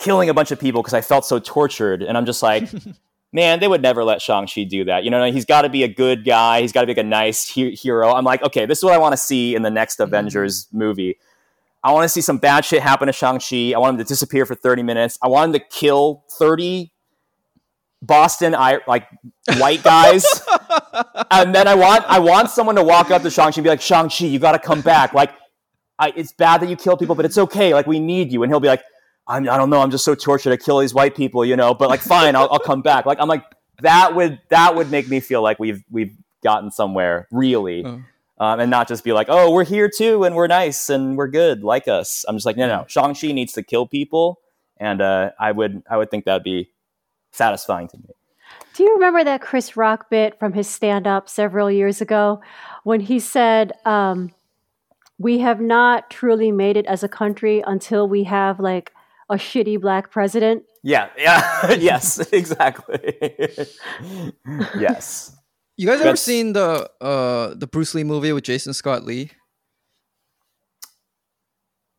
killing a bunch of people because I felt so tortured. And I'm just like, man, they would never let Shang-Chi do that. You know, he's got to be a good guy. He's got to be like a nice he- hero. I'm like, okay, this is what I want to see in the next mm-hmm. Avengers movie. I want to see some bad shit happen to Shang-Chi. I want him to disappear for 30 minutes. I want him to kill 30 Boston I like white guys. and then I want I want someone to walk up to Shang-Chi and be like, Shang-Chi, you gotta come back. Like, I, it's bad that you kill people, but it's okay. Like, we need you. And he'll be like, I'm, I don't know, I'm just so tortured. I kill these white people, you know, but like, fine, I'll, I'll come back. Like, I'm like, that would that would make me feel like we've we've gotten somewhere really. Oh. Um, and not just be like, oh, we're here too, and we're nice, and we're good, like us. I'm just like, no, no, Shang Chi needs to kill people, and uh, I would, I would think that'd be satisfying to me. Do you remember that Chris Rock bit from his stand up several years ago when he said, um, We have not truly made it as a country until we have like a shitty black president? Yeah, yeah, yes, exactly. yes. You guys ever seen the uh the Bruce Lee movie with Jason Scott Lee?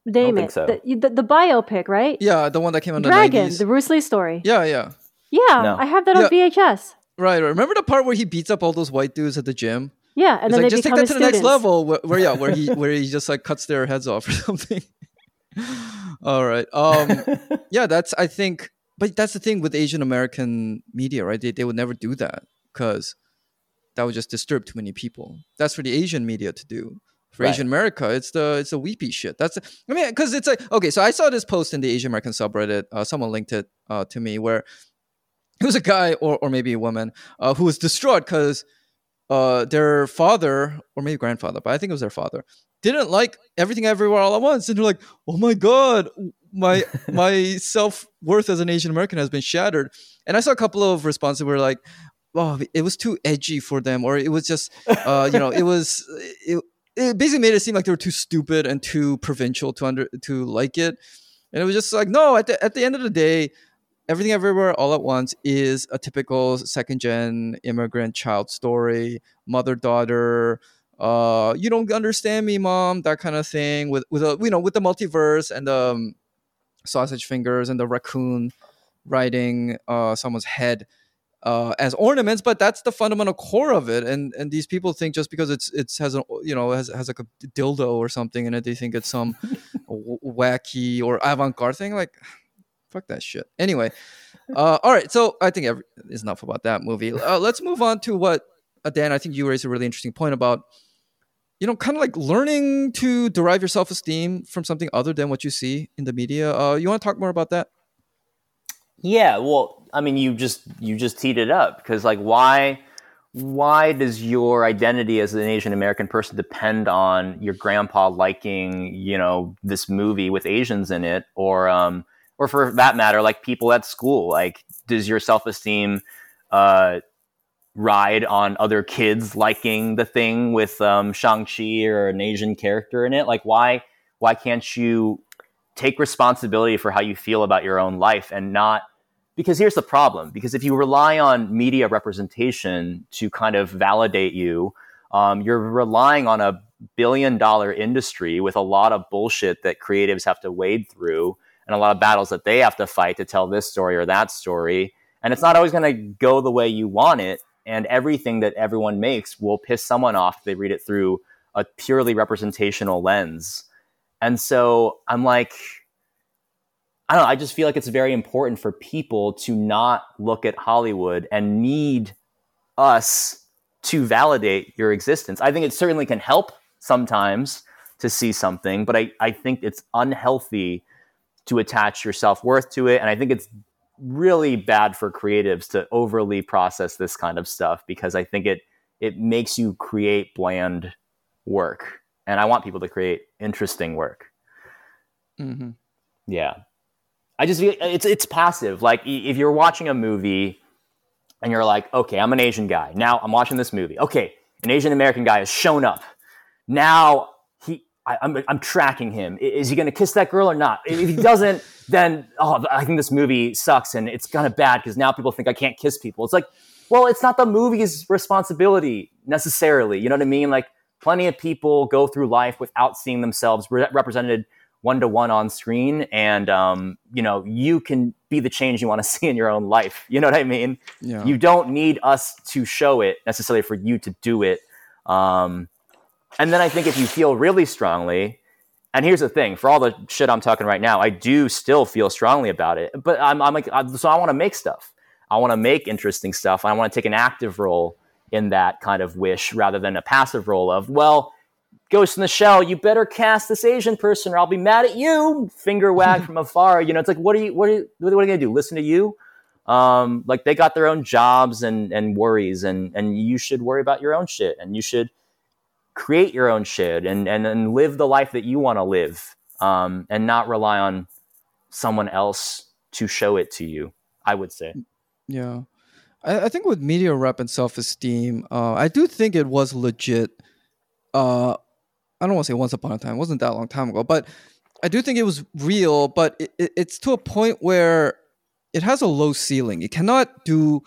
Name think it. so. The, the, the biopic, right? Yeah, the one that came out in the Dragon, 90s. the Bruce Lee story. yeah, yeah. Yeah, No. I have that on VHS. Right, right. Remember the part where he beats up all those white dudes at the gym? Yeah, and It's then like they just take become that his to the next level where, where yeah, where he where he just like cuts their heads off or something. All right. Um yeah, that's I think but that's the thing with Asian American media, right? They they would never do that cuz that would just disturb too many people. That's for the Asian media to do. For Right. Asian America, it's the it's a weepy shit. That's I mean, because it's like okay. So I saw this post in the Asian American subreddit. Uh, someone linked it uh, to me where it was a guy or or maybe a woman uh, who was distraught because uh, their father or maybe grandfather, but I think it was their father, didn't like everything everywhere all at once, and they're like, "Oh my god, my my self worth as an Asian American has been shattered." And I saw a couple of responses where like, "Oh, it was too edgy for them," or it was just, uh, you know, it was it, it basically made it seem like they were too stupid and too provincial to under to like it, and it was just like, no, at the at the end of the day. Everything Everywhere All at Once is a typical second gen immigrant child story, mother daughter, uh, you don't understand me, mom, that kind of thing. With with a you know with the multiverse and the um, sausage fingers and the raccoon riding uh, someone's head. uh, as ornaments, but that's the fundamental core of it. And and these people think just because it's it's has a you know has has like a dildo or something in it, they think it's some w- wacky or avant garde thing. Like, fuck that shit. Anyway, uh, all right. So I think every, is enough about that movie. Uh, let's move on to what uh, Dan. I think you raised a really interesting point about you know, kind of like learning to derive your self esteem from something other than what you see in the media. Uh, you want to talk more about that? Yeah, well, I mean, you just you just teed it up because like why why does your identity as an Asian American person depend on your grandpa liking you know this movie with Asians in it, or um, or for that matter, like people at school? Like, does your self esteem uh, ride on other kids liking the thing with um, Shang Chi or an Asian character in it? Like, why why can't you take responsibility for how you feel about your own life and not because here's the problem because if you rely on media representation to kind of validate you um, you're relying on a billion dollar industry with a lot of bullshit that creatives have to wade through and a lot of battles that they have to fight to tell this story or that story and it's not always going to go the way you want it and everything that everyone makes will piss someone off if they read it through a purely representational lens and so i'm like I don't know. I just feel like it's very important for people to not look at Hollywood and need us to validate your existence. I think it certainly can help sometimes to see something, but I, I think it's unhealthy to attach your self worth to it. And I think it's really bad for creatives to overly process this kind of stuff because I think it it makes you create bland work. And I want people to create interesting work. Mm-hmm. Yeah. I just feel it's it's passive. Like if you're watching a movie and you're like, okay, I'm an Asian guy. Now I'm watching this movie. Okay, an Asian American guy has shown up. Now he, I, am I'm, I'm tracking him. Is he going to kiss that girl or not? If he doesn't, then oh, I think this movie sucks and it's kind of bad because now people think I can't kiss people. It's like, well, it's not the movie's responsibility necessarily. You know what I mean? Like plenty of people go through life without seeing themselves re- represented one to one on screen and um, you know you can be the change you want to see in your own life you know what i mean yeah. you don't need us to show it necessarily for you to do it um, and then i think if you feel really strongly and here's the thing for all the shit i'm talking right now i do still feel strongly about it but i'm, I'm like so i want to make stuff i want to make interesting stuff i want to take an active role in that kind of wish rather than a passive role of well Ghost in the Shell, you better cast this Asian person or I'll be mad at you. Finger wag from afar. You know, it's like, what are you, what are you, what are you going to do? Listen to you? Um, like they got their own jobs and, and worries and, and you should worry about your own shit and you should create your own shit and, and, and live the life that you want to live. Um, and not rely on someone else to show it to you, I would say. Yeah. I, I think with media rep and self esteem, uh, I do think it was legit. Uh, I don't want to say once upon a time. It wasn't that long time ago, but I do think it was real. But it, it, it's to a point where it has a low ceiling. It cannot do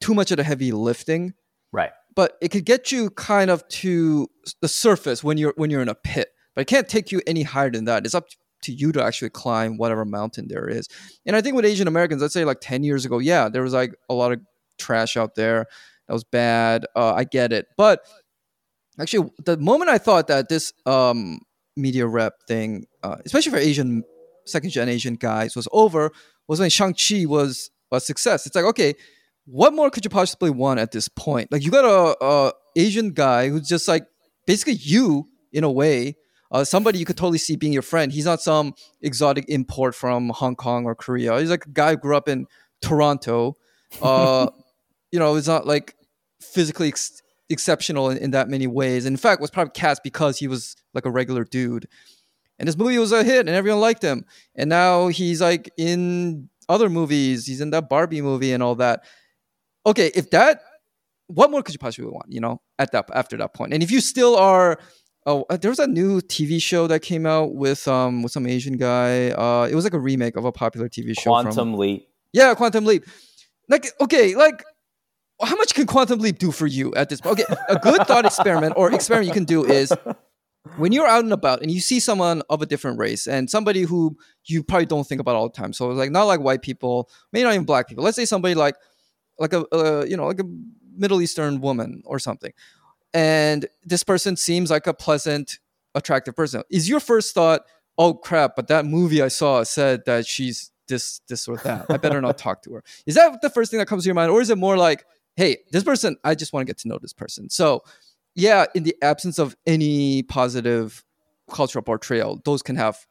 too much of the heavy lifting. Right. But it could get you kind of to the surface when you're when you're in a pit. But it can't take you any higher than that. It's up to you to actually climb whatever mountain there is. And I think with Asian Americans, let's say like 10 years ago, yeah, there was like a lot of trash out there that was bad. Uh, I get it. But actually the moment I thought that this um, media rep thing, uh, especially for Asian second gen Asian guys, was over was when Shang Chi was a success. It's like okay, what more could you possibly want at this point? Like you got a, a Asian guy who's just like basically you in a way. Uh, somebody you could totally see being your friend. He's not some exotic import from Hong Kong or Korea. He's like a guy who grew up in Toronto. Uh, you know, he's not like physically ex- exceptional in, in that many ways. And in fact, was probably cast because he was like a regular dude. And this movie was a hit, and everyone liked him. And now he's like in other movies. He's in that Barbie movie and all that. Okay, if that, what more could you possibly want? You know, at that after that. And if you still are Oh, uh, there was a new TV show that came out with um with some Asian guy. Uh, it was like a remake of a popular TV show. Quantum from, Leap. Yeah, Quantum Leap. Like, okay, like how much can quantum leap do for you at this point? Okay, a good thought experiment or experiment you can do is when you're out and about and you see someone of a different race and somebody who you probably don't think about all the time. So like not like white people, maybe not even black people. Let's say somebody like like a, a you know like a Middle Eastern woman or something, and this person seems like a pleasant, attractive person. Is your first thought, oh crap, but that movie I saw said that she's this, this or that. I better not talk to her. Is that the first thing that comes to your mind? Or is it more like, hey, this person, I just want to get to know this person. So yeah, in the absence of any positive cultural portrayal, those can have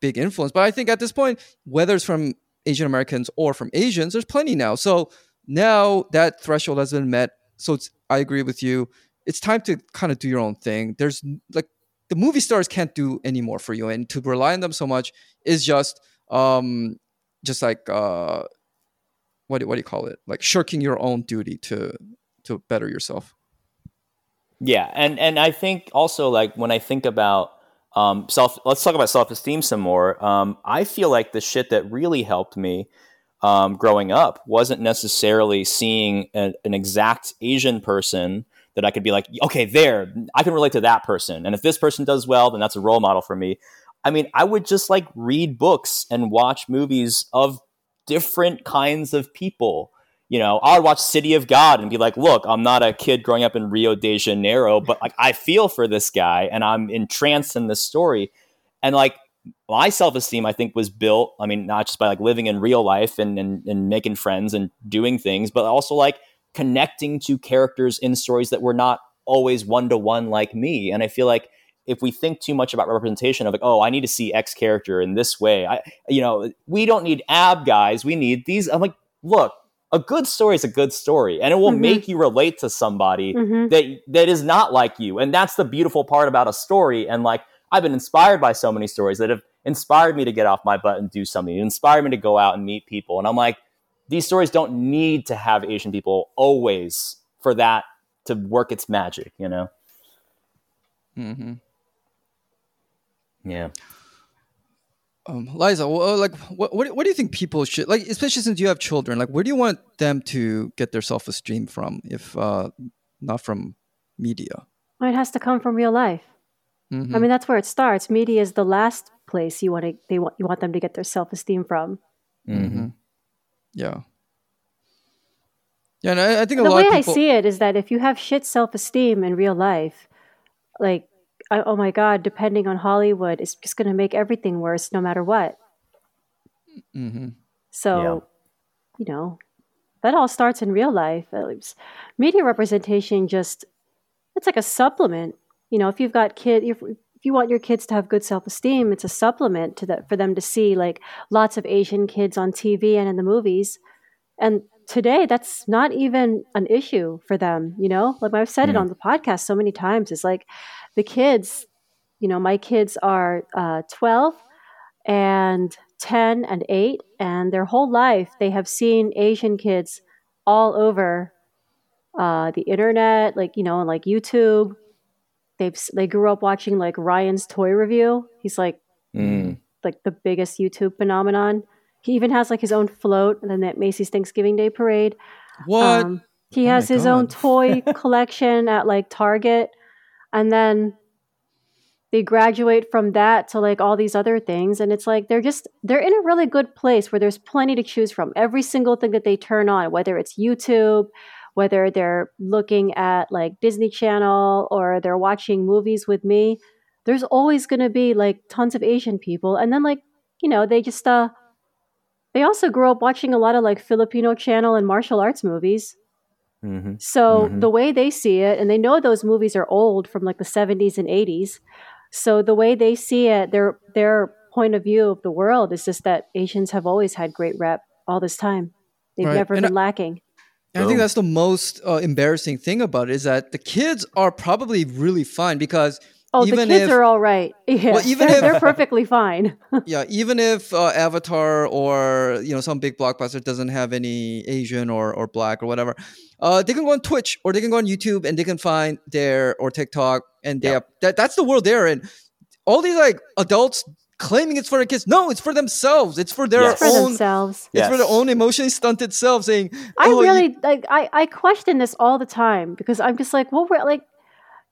big influence. But I think at this point, whether it's from Asian Americans or from Asians, there's plenty now. So now that threshold has been met. So it's I agree with you. It's time to kind of do your own thing. There's like the movie stars can't do any more for you, and to rely on them so much is just um just like uh what do, what do you call it? Like shirking your own duty to to better yourself. Yeah, and and I think also like when I think about um, self, let's talk about self esteem some more. Um, I feel like the shit that really helped me um, growing up wasn't necessarily seeing a, an exact Asian person that I could be like, okay, there, I can relate to that person, and if this person does well, then that's a role model for me. I mean, I would just like read books and watch movies of different kinds of people you know, I would watch City of God and be like, look, I'm not a kid growing up in Rio de Janeiro, but like I feel for this guy and I'm entranced in this story. And like my self esteem, I think, was built, I mean, not just by like living in real life and, and, and making friends and doing things, but also like connecting to characters in stories that were not always one to one like me. And I feel like if we think too much about representation of like, oh, I need to see X character in this way, I, you know, we don't need ab guys. We need these. I'm like, look, a good story is a good story and it will mm-hmm. make you relate to somebody mm-hmm. that that is not like you and that's the beautiful part about a story and like i've been inspired by so many stories that have inspired me to get off my butt and do something it inspired me to go out and meet people and i'm like these stories don't need to have asian people always for that to work its magic you know mm-hmm. yeah um, Liza, well, like, what, what, what do you think people should like, especially since you have children? Like, where do you want them to get their self esteem from, if uh, not from media? Well, it has to come from real life. Mm-hmm. I mean, that's where it starts. Media is the last place you want to they want you want them to get their self esteem from. Mm-hmm. Yeah. Yeah, and I, I think the way people... I see it is that if you have shit self esteem in real life, like I, oh my god, depending on Hollywood, it's just going to make everything worse no matter what. Mm-hmm. So, yeah. you know, that all starts in real life. Media representation just it's like a supplement. You know, if you've got kid, if, if you want your kids to have good self esteem, it's a supplement to that for them to see like lots of Asian kids on TV and in the movies. And today, that's not even an issue for them. You know, like I've said mm. it on the podcast so many times. It's like the kids, you know, my kids are uh, 12 and 10 and 8, and their whole life they have seen Asian kids all over uh, the internet, like, you know, like YouTube. They've, they grew up watching like Ryan's toy review. He's like, mm. like the biggest YouTube phenomenon. He even has like his own float and then that Macy's Thanksgiving Day parade. What? Um, he oh has his God. own toy collection at like Target and then they graduate from that to like all these other things and it's like they're just they're in a really good place where there's plenty to choose from every single thing that they turn on whether it's youtube whether they're looking at like disney channel or they're watching movies with me there's always going to be like tons of asian people and then like you know they just uh they also grow up watching a lot of like filipino channel and martial arts movies Mm-hmm. So mm-hmm. the way they see it, and they know those movies are old from like the 70s and 80s. So the way they see it, their their point of view of the world is just that Asians have always had great rep all this time. They've right. never and been I, lacking. I think that's the most uh, embarrassing thing about it is that the kids are probably really fine because Oh, even the kids if, are all right. Yeah, well, even they're, if, they're perfectly fine. yeah, even if uh, Avatar or you know some big blockbuster doesn't have any Asian or or black or whatever, uh, they can go on Twitch or they can go on YouTube and they can find their or TikTok and they yep. have, that that's the world they're in. All these like adults claiming it's for their kids. No, it's for themselves. It's for their yes. own. For themselves. It's yes. for their own emotionally stunted self. Saying, oh, "I really you- like." I I question this all the time because I'm just like, well, we're like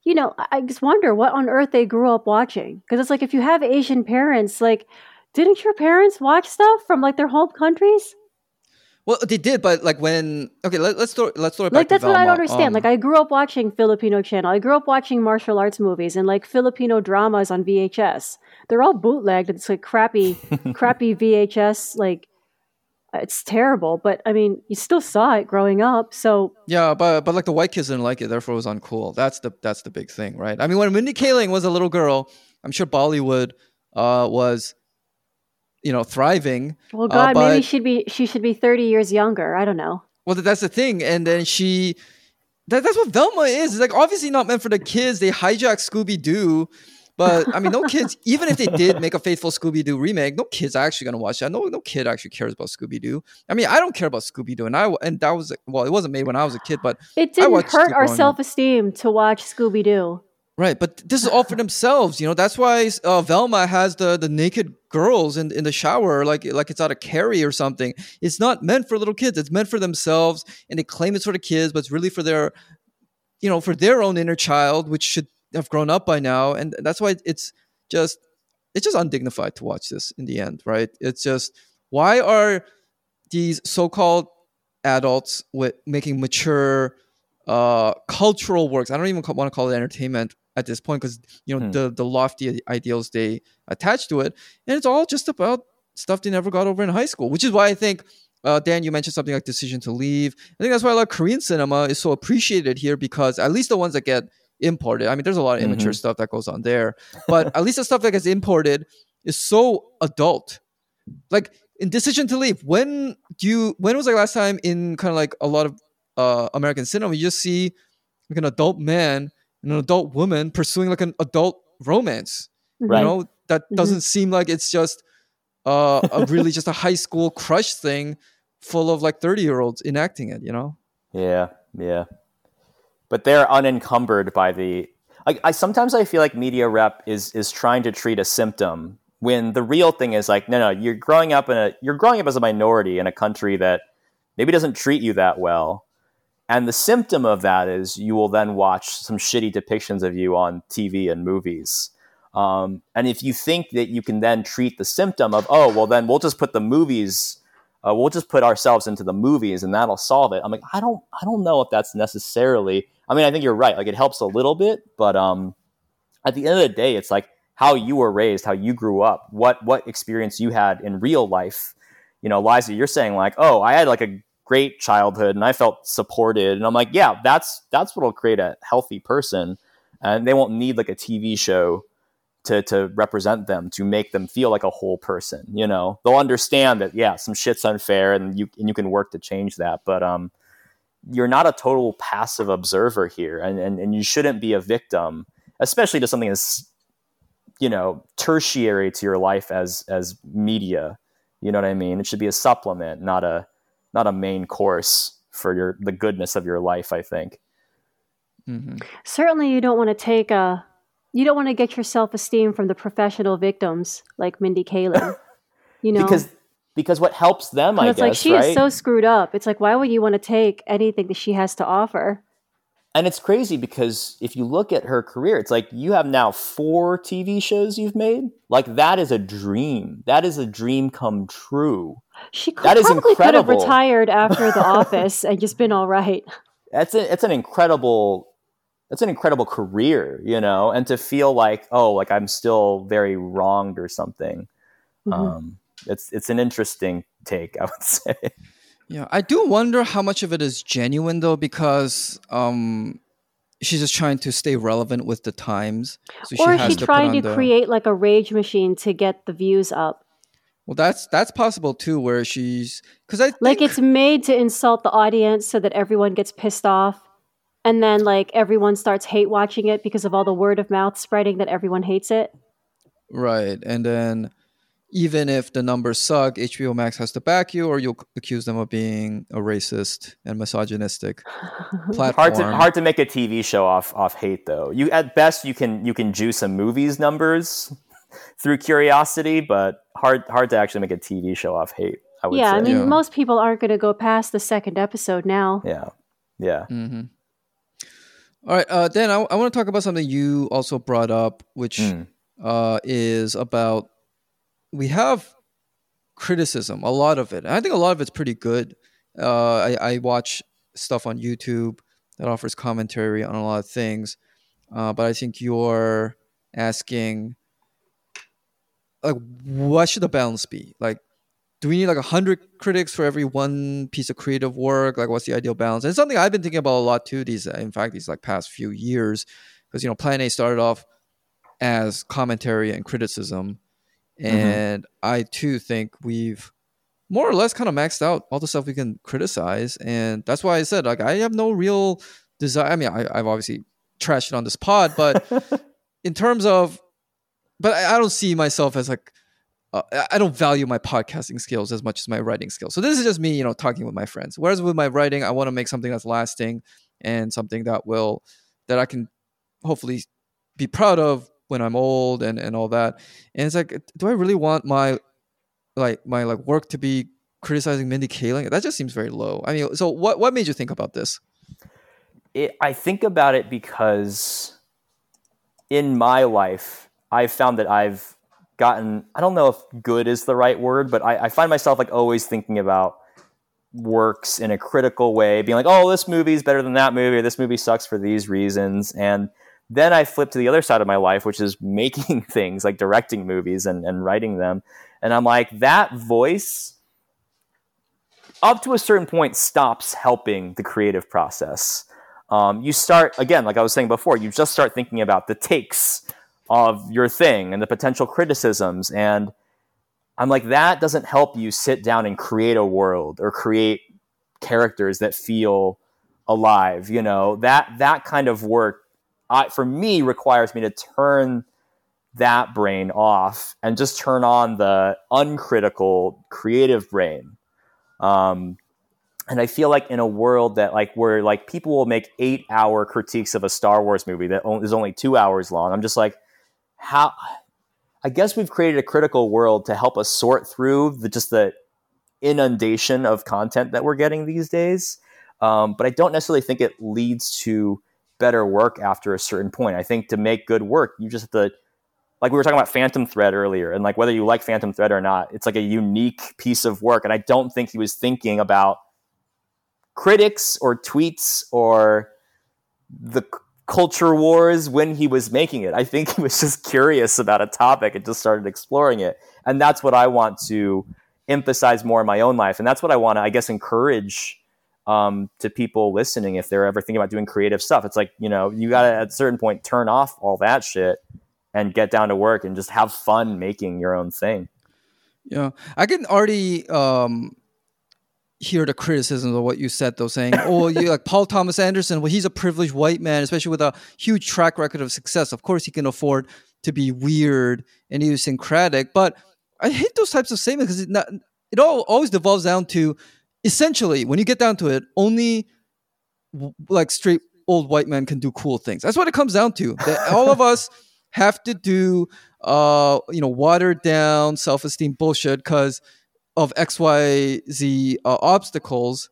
you know, I just wonder what on earth they grew up watching. Because it's like if you have Asian parents, like, didn't your parents watch stuff from like their home countries? Well, they did, but like when okay, let, us throw let's throw it back. Like that's what I don't understand. Um, like I grew up watching Filipino channel. I grew up watching martial arts movies and like Filipino dramas on VHS. They're all bootlegged. It's like crappy, crappy VHS. Like it's terrible. But I mean, you still saw it growing up. So yeah, but but like the white kids didn't like it, therefore it was uncool. That's the that's the big thing, right? I mean, when Mindy Kaling was a little girl, I'm sure Bollywood uh, was you know thriving. Well, uh, God, but, maybe she'd be she should be thirty years younger. I don't know. Well, that's the thing, and then she. That, that's what Velma is. It's like obviously not meant for the kids. They hijack Scooby Doo, but I mean, no kids. even if they did make a faithful Scooby Doo remake, no kids are actually gonna watch that. No, no kid actually cares about Scooby Doo. I mean, I don't care about Scooby Doo, and I and that was well, it wasn't made when I was a kid, but it didn't hurt our self esteem to watch Scooby Doo. Right, but this is all for themselves, you know. That's why uh, Velma has the the naked girls in, in the shower, like like it's out of Carrie or something. It's not meant for little kids. It's meant for themselves, and they claim it's for the kids, but it's really for their, you know, for their own inner child, which should have grown up by now. And that's why it's just it's just undignified to watch this in the end, right? It's just why are these so-called adults with making mature uh, cultural works. I don't even want to call it entertainment at this point because you know hmm. the the lofty ideals they attach to it, and it's all just about stuff they never got over in high school. Which is why I think uh, Dan, you mentioned something like Decision to Leave. I think that's why a lot of Korean cinema is so appreciated here because at least the ones that get imported. I mean, there's a lot of immature mm-hmm. stuff that goes on there, but at least the stuff that gets imported is so adult. Like in Decision to Leave, when do you? When was the last time in kind of like a lot of uh, American cinema, you just see like an adult man and an adult woman pursuing like an adult romance. Right. You know, that mm-hmm. doesn't seem like it's just uh, a really just a high school crush thing full of like 30 year olds enacting it, you know? Yeah, yeah. But they're unencumbered by the like I sometimes I feel like media rep is is trying to treat a symptom when the real thing is like, no, no, you're growing up in a you're growing up as a minority in a country that maybe doesn't treat you that well. And the symptom of that is you will then watch some shitty depictions of you on TV and movies. Um, and if you think that you can then treat the symptom of, oh, well, then we'll just put the movies, uh, we'll just put ourselves into the movies and that'll solve it. I'm like, I don't, I don't know if that's necessarily. I mean, I think you're right. Like, it helps a little bit, but um, at the end of the day, it's like how you were raised, how you grew up, what what experience you had in real life. You know, Liza, you're saying like, oh, I had like a great childhood and I felt supported. And I'm like, yeah, that's that's what'll create a healthy person. And they won't need like a TV show to to represent them to make them feel like a whole person. You know, they'll understand that yeah, some shit's unfair and you and you can work to change that. But um, you're not a total passive observer here, and and, and you shouldn't be a victim, especially to something as you know tertiary to your life as as media. You know what I mean? It should be a supplement, not a not a main course for your the goodness of your life. I think. Mm-hmm. Certainly, you don't want to take a you don't want to get your self esteem from the professional victims like Mindy Kaling. You know, because because what helps them, I it's guess, like she right? is so screwed up. It's like why would you want to take anything that she has to offer? And it's crazy because if you look at her career, it's like you have now four TV shows you've made. Like that is a dream. That is a dream come true. She could, that is probably incredible. could have retired after The Office and just been all right. That's a, it's an incredible that's an incredible career, you know, and to feel like oh, like I'm still very wronged or something. Mm-hmm. Um, it's it's an interesting take, I would say. Yeah, I do wonder how much of it is genuine though, because um, she's just trying to stay relevant with the times. So or she is she trying to, to create like a rage machine to get the views up? Well, that's that's possible too, where she's because I think, like it's made to insult the audience so that everyone gets pissed off, and then like everyone starts hate watching it because of all the word of mouth spreading that everyone hates it. Right, and then even if the numbers suck, HBO Max has to back you, or you'll accuse them of being a racist and misogynistic platform. Hard to hard to make a TV show off off hate though. You at best you can you can juice some movies numbers through curiosity, but hard hard to actually make a TV show off hate. I yeah, say. I mean, yeah. most people aren't going to go past the second episode now. Yeah, yeah. Mm-hmm. All right, uh, Dan, I, I want to talk about something you also brought up, which mm. uh, is about we have criticism, a lot of it. And I think a lot of it's pretty good Uh, I, I watch stuff on YouTube that offers commentary on a lot of things, uh, but I think you're asking like what should the balance be? Like, do we need like a hundred critics for every one piece of creative work? Like, what's the ideal balance? And it's something I've been thinking about a lot too. These, in fact, these like past few years, because you know, Plan A started off as commentary and criticism, mm-hmm. and mm-hmm. I too think we've more or less kind of maxed out all the stuff we can criticize, and that's why I said like I have no real desire. I mean, I, I've obviously trashed it on this pod, but in terms of, but I, I don't see myself as like uh, I don't value my podcasting skills as much as my writing skills. So this is just me, you know, talking with my friends. Whereas with my writing, I want to make something that's lasting and something that will that I can hopefully be proud of when I'm old and and all that. And it's like, do I really want my like my like work to be criticizing Mindy Kaling? That just seems very low. I mean, so what what made you think about this? It, I think about it because in my life, I've found that I've gotten I don't know if good is the right word, but I, I find myself like always thinking about works in a critical way, being like, oh, this movie's better than that movie, or this movie sucks for these reasons. And then I flip to the other side of my life, which is making things like directing movies and, and writing them. And I'm like, that voice, up to a certain point, stops helping the creative process. Um, you start, again, like I was saying before, you just start thinking about the takes of your thing and the potential criticisms. And I'm like, that doesn't help you sit down and create a world or create characters that feel alive. You know, that, that kind of work, I, for me, requires me to turn that brain off and just turn on the uncritical creative brain um, and i feel like in a world that like where like people will make eight hour critiques of a star wars movie that is only two hours long i'm just like how i guess we've created a critical world to help us sort through the just the inundation of content that we're getting these days um, but i don't necessarily think it leads to better work after a certain point i think to make good work you just have to like we were talking about Phantom Thread earlier, and like whether you like Phantom Thread or not, it's like a unique piece of work. And I don't think he was thinking about critics or tweets or the culture wars when he was making it. I think he was just curious about a topic and just started exploring it. And that's what I want to emphasize more in my own life. And that's what I want to, I guess, encourage um, to people listening if they're ever thinking about doing creative stuff. It's like, you know, you got to at a certain point turn off all that shit and get down to work and just have fun making your own thing. Yeah, I can already um, hear the criticisms of what you said, though, saying, "Oh, you like Paul Thomas Anderson? Well, he's a privileged white man, especially with a huge track record of success. Of course, he can afford to be weird and idiosyncratic." But I hate those types of statements because it, not, it all always devolves down to essentially, when you get down to it, only like straight old white men can do cool things. That's what it comes down to. That all of us have to do uh you know watered down self-esteem bullshit because of xyz uh, obstacles.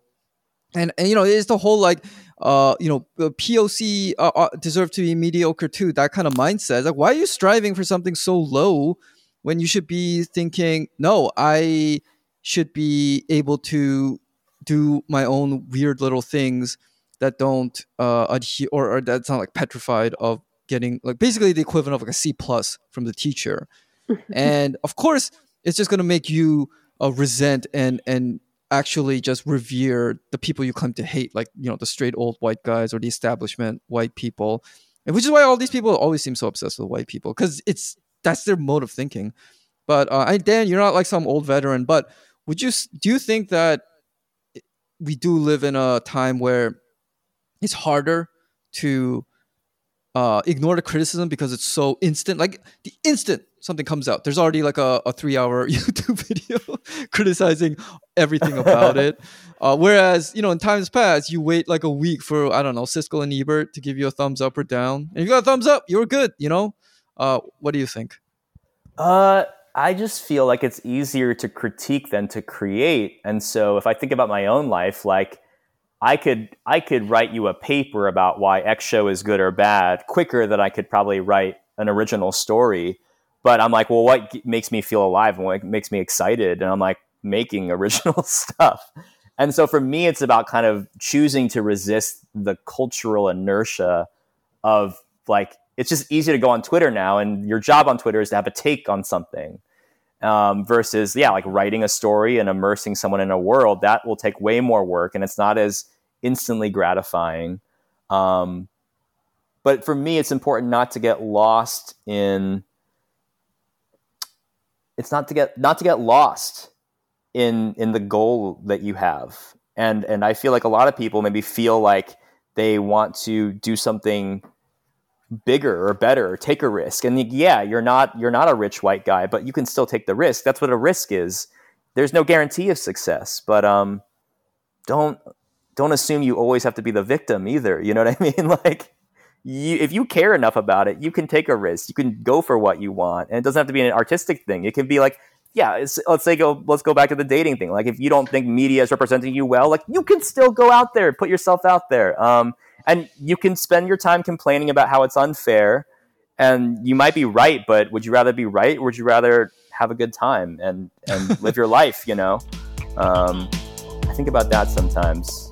And and you know it's the whole like uh you know poc uh, uh, deserve to be mediocre too that kind of mindset. Like why are you striving for something so low when you should be thinking no i should be able to do my own weird little things that don't uh adhere or, or that's not like petrified of getting like basically the equivalent of like a C plus from the teacher, and of course it's just going to make you uh, resent and and actually just revere the people you claim to hate, like you know the straight old white guys or the establishment white people, and which is why all these people always seem so obsessed with white people because it's that's their mode of thinking. But uh, I, Dan, you're not like some old veteran, but would you do you think that we do live in a time where it's harder to uh, ignore the criticism because it's so instant. Like the instant something comes out, there's already like a, a three hour YouTube video criticizing everything about it. Uh, whereas, you know, in times past, you wait like a week for, I don't know, Siskel and Ebert to give you a thumbs up or down. And you got a thumbs up, you were good, you know? Uh, what do you think? Uh, I just feel like it's easier to critique than to create. And so if I think about my own life, like, I could I could write you a paper about why X show is good or bad quicker than I could probably write an original story. But I'm like, well, what makes me feel alive and what makes me excited? And I'm like, making original stuff. and so for me, it's about kind of choosing to resist the cultural inertia of like, it's just easy to go on Twitter now, and your job on Twitter is to have a take on something. Um, versus, yeah, like writing a story and immersing someone in a world that will take way more work, and it's not as instantly gratifying. Um, but for me, it's important not to get lost in. It's not to get not to get lost in in the goal that you have and and i feel like a lot of people maybe feel like they want to do something bigger or better or take a risk. And yeah you're not you're not a rich white guy but you can still take the risk. That's what a risk is. There's no guarantee of success but um don't don't assume you always have to be the victim either. You know what i mean? Like you, if you care enough about it you can take a risk. You can go for what you want. And it doesn't have to be an artistic thing. It can be like yeah, let's say go let's go back to the dating thing. Like if you don't think media is representing you well, like you can still go out there, put yourself out there, um, and you can spend your time complaining about how it's unfair. And you might be right, but would you rather be right, or would you rather have a good time and and live your life? You know, um, I think about that sometimes.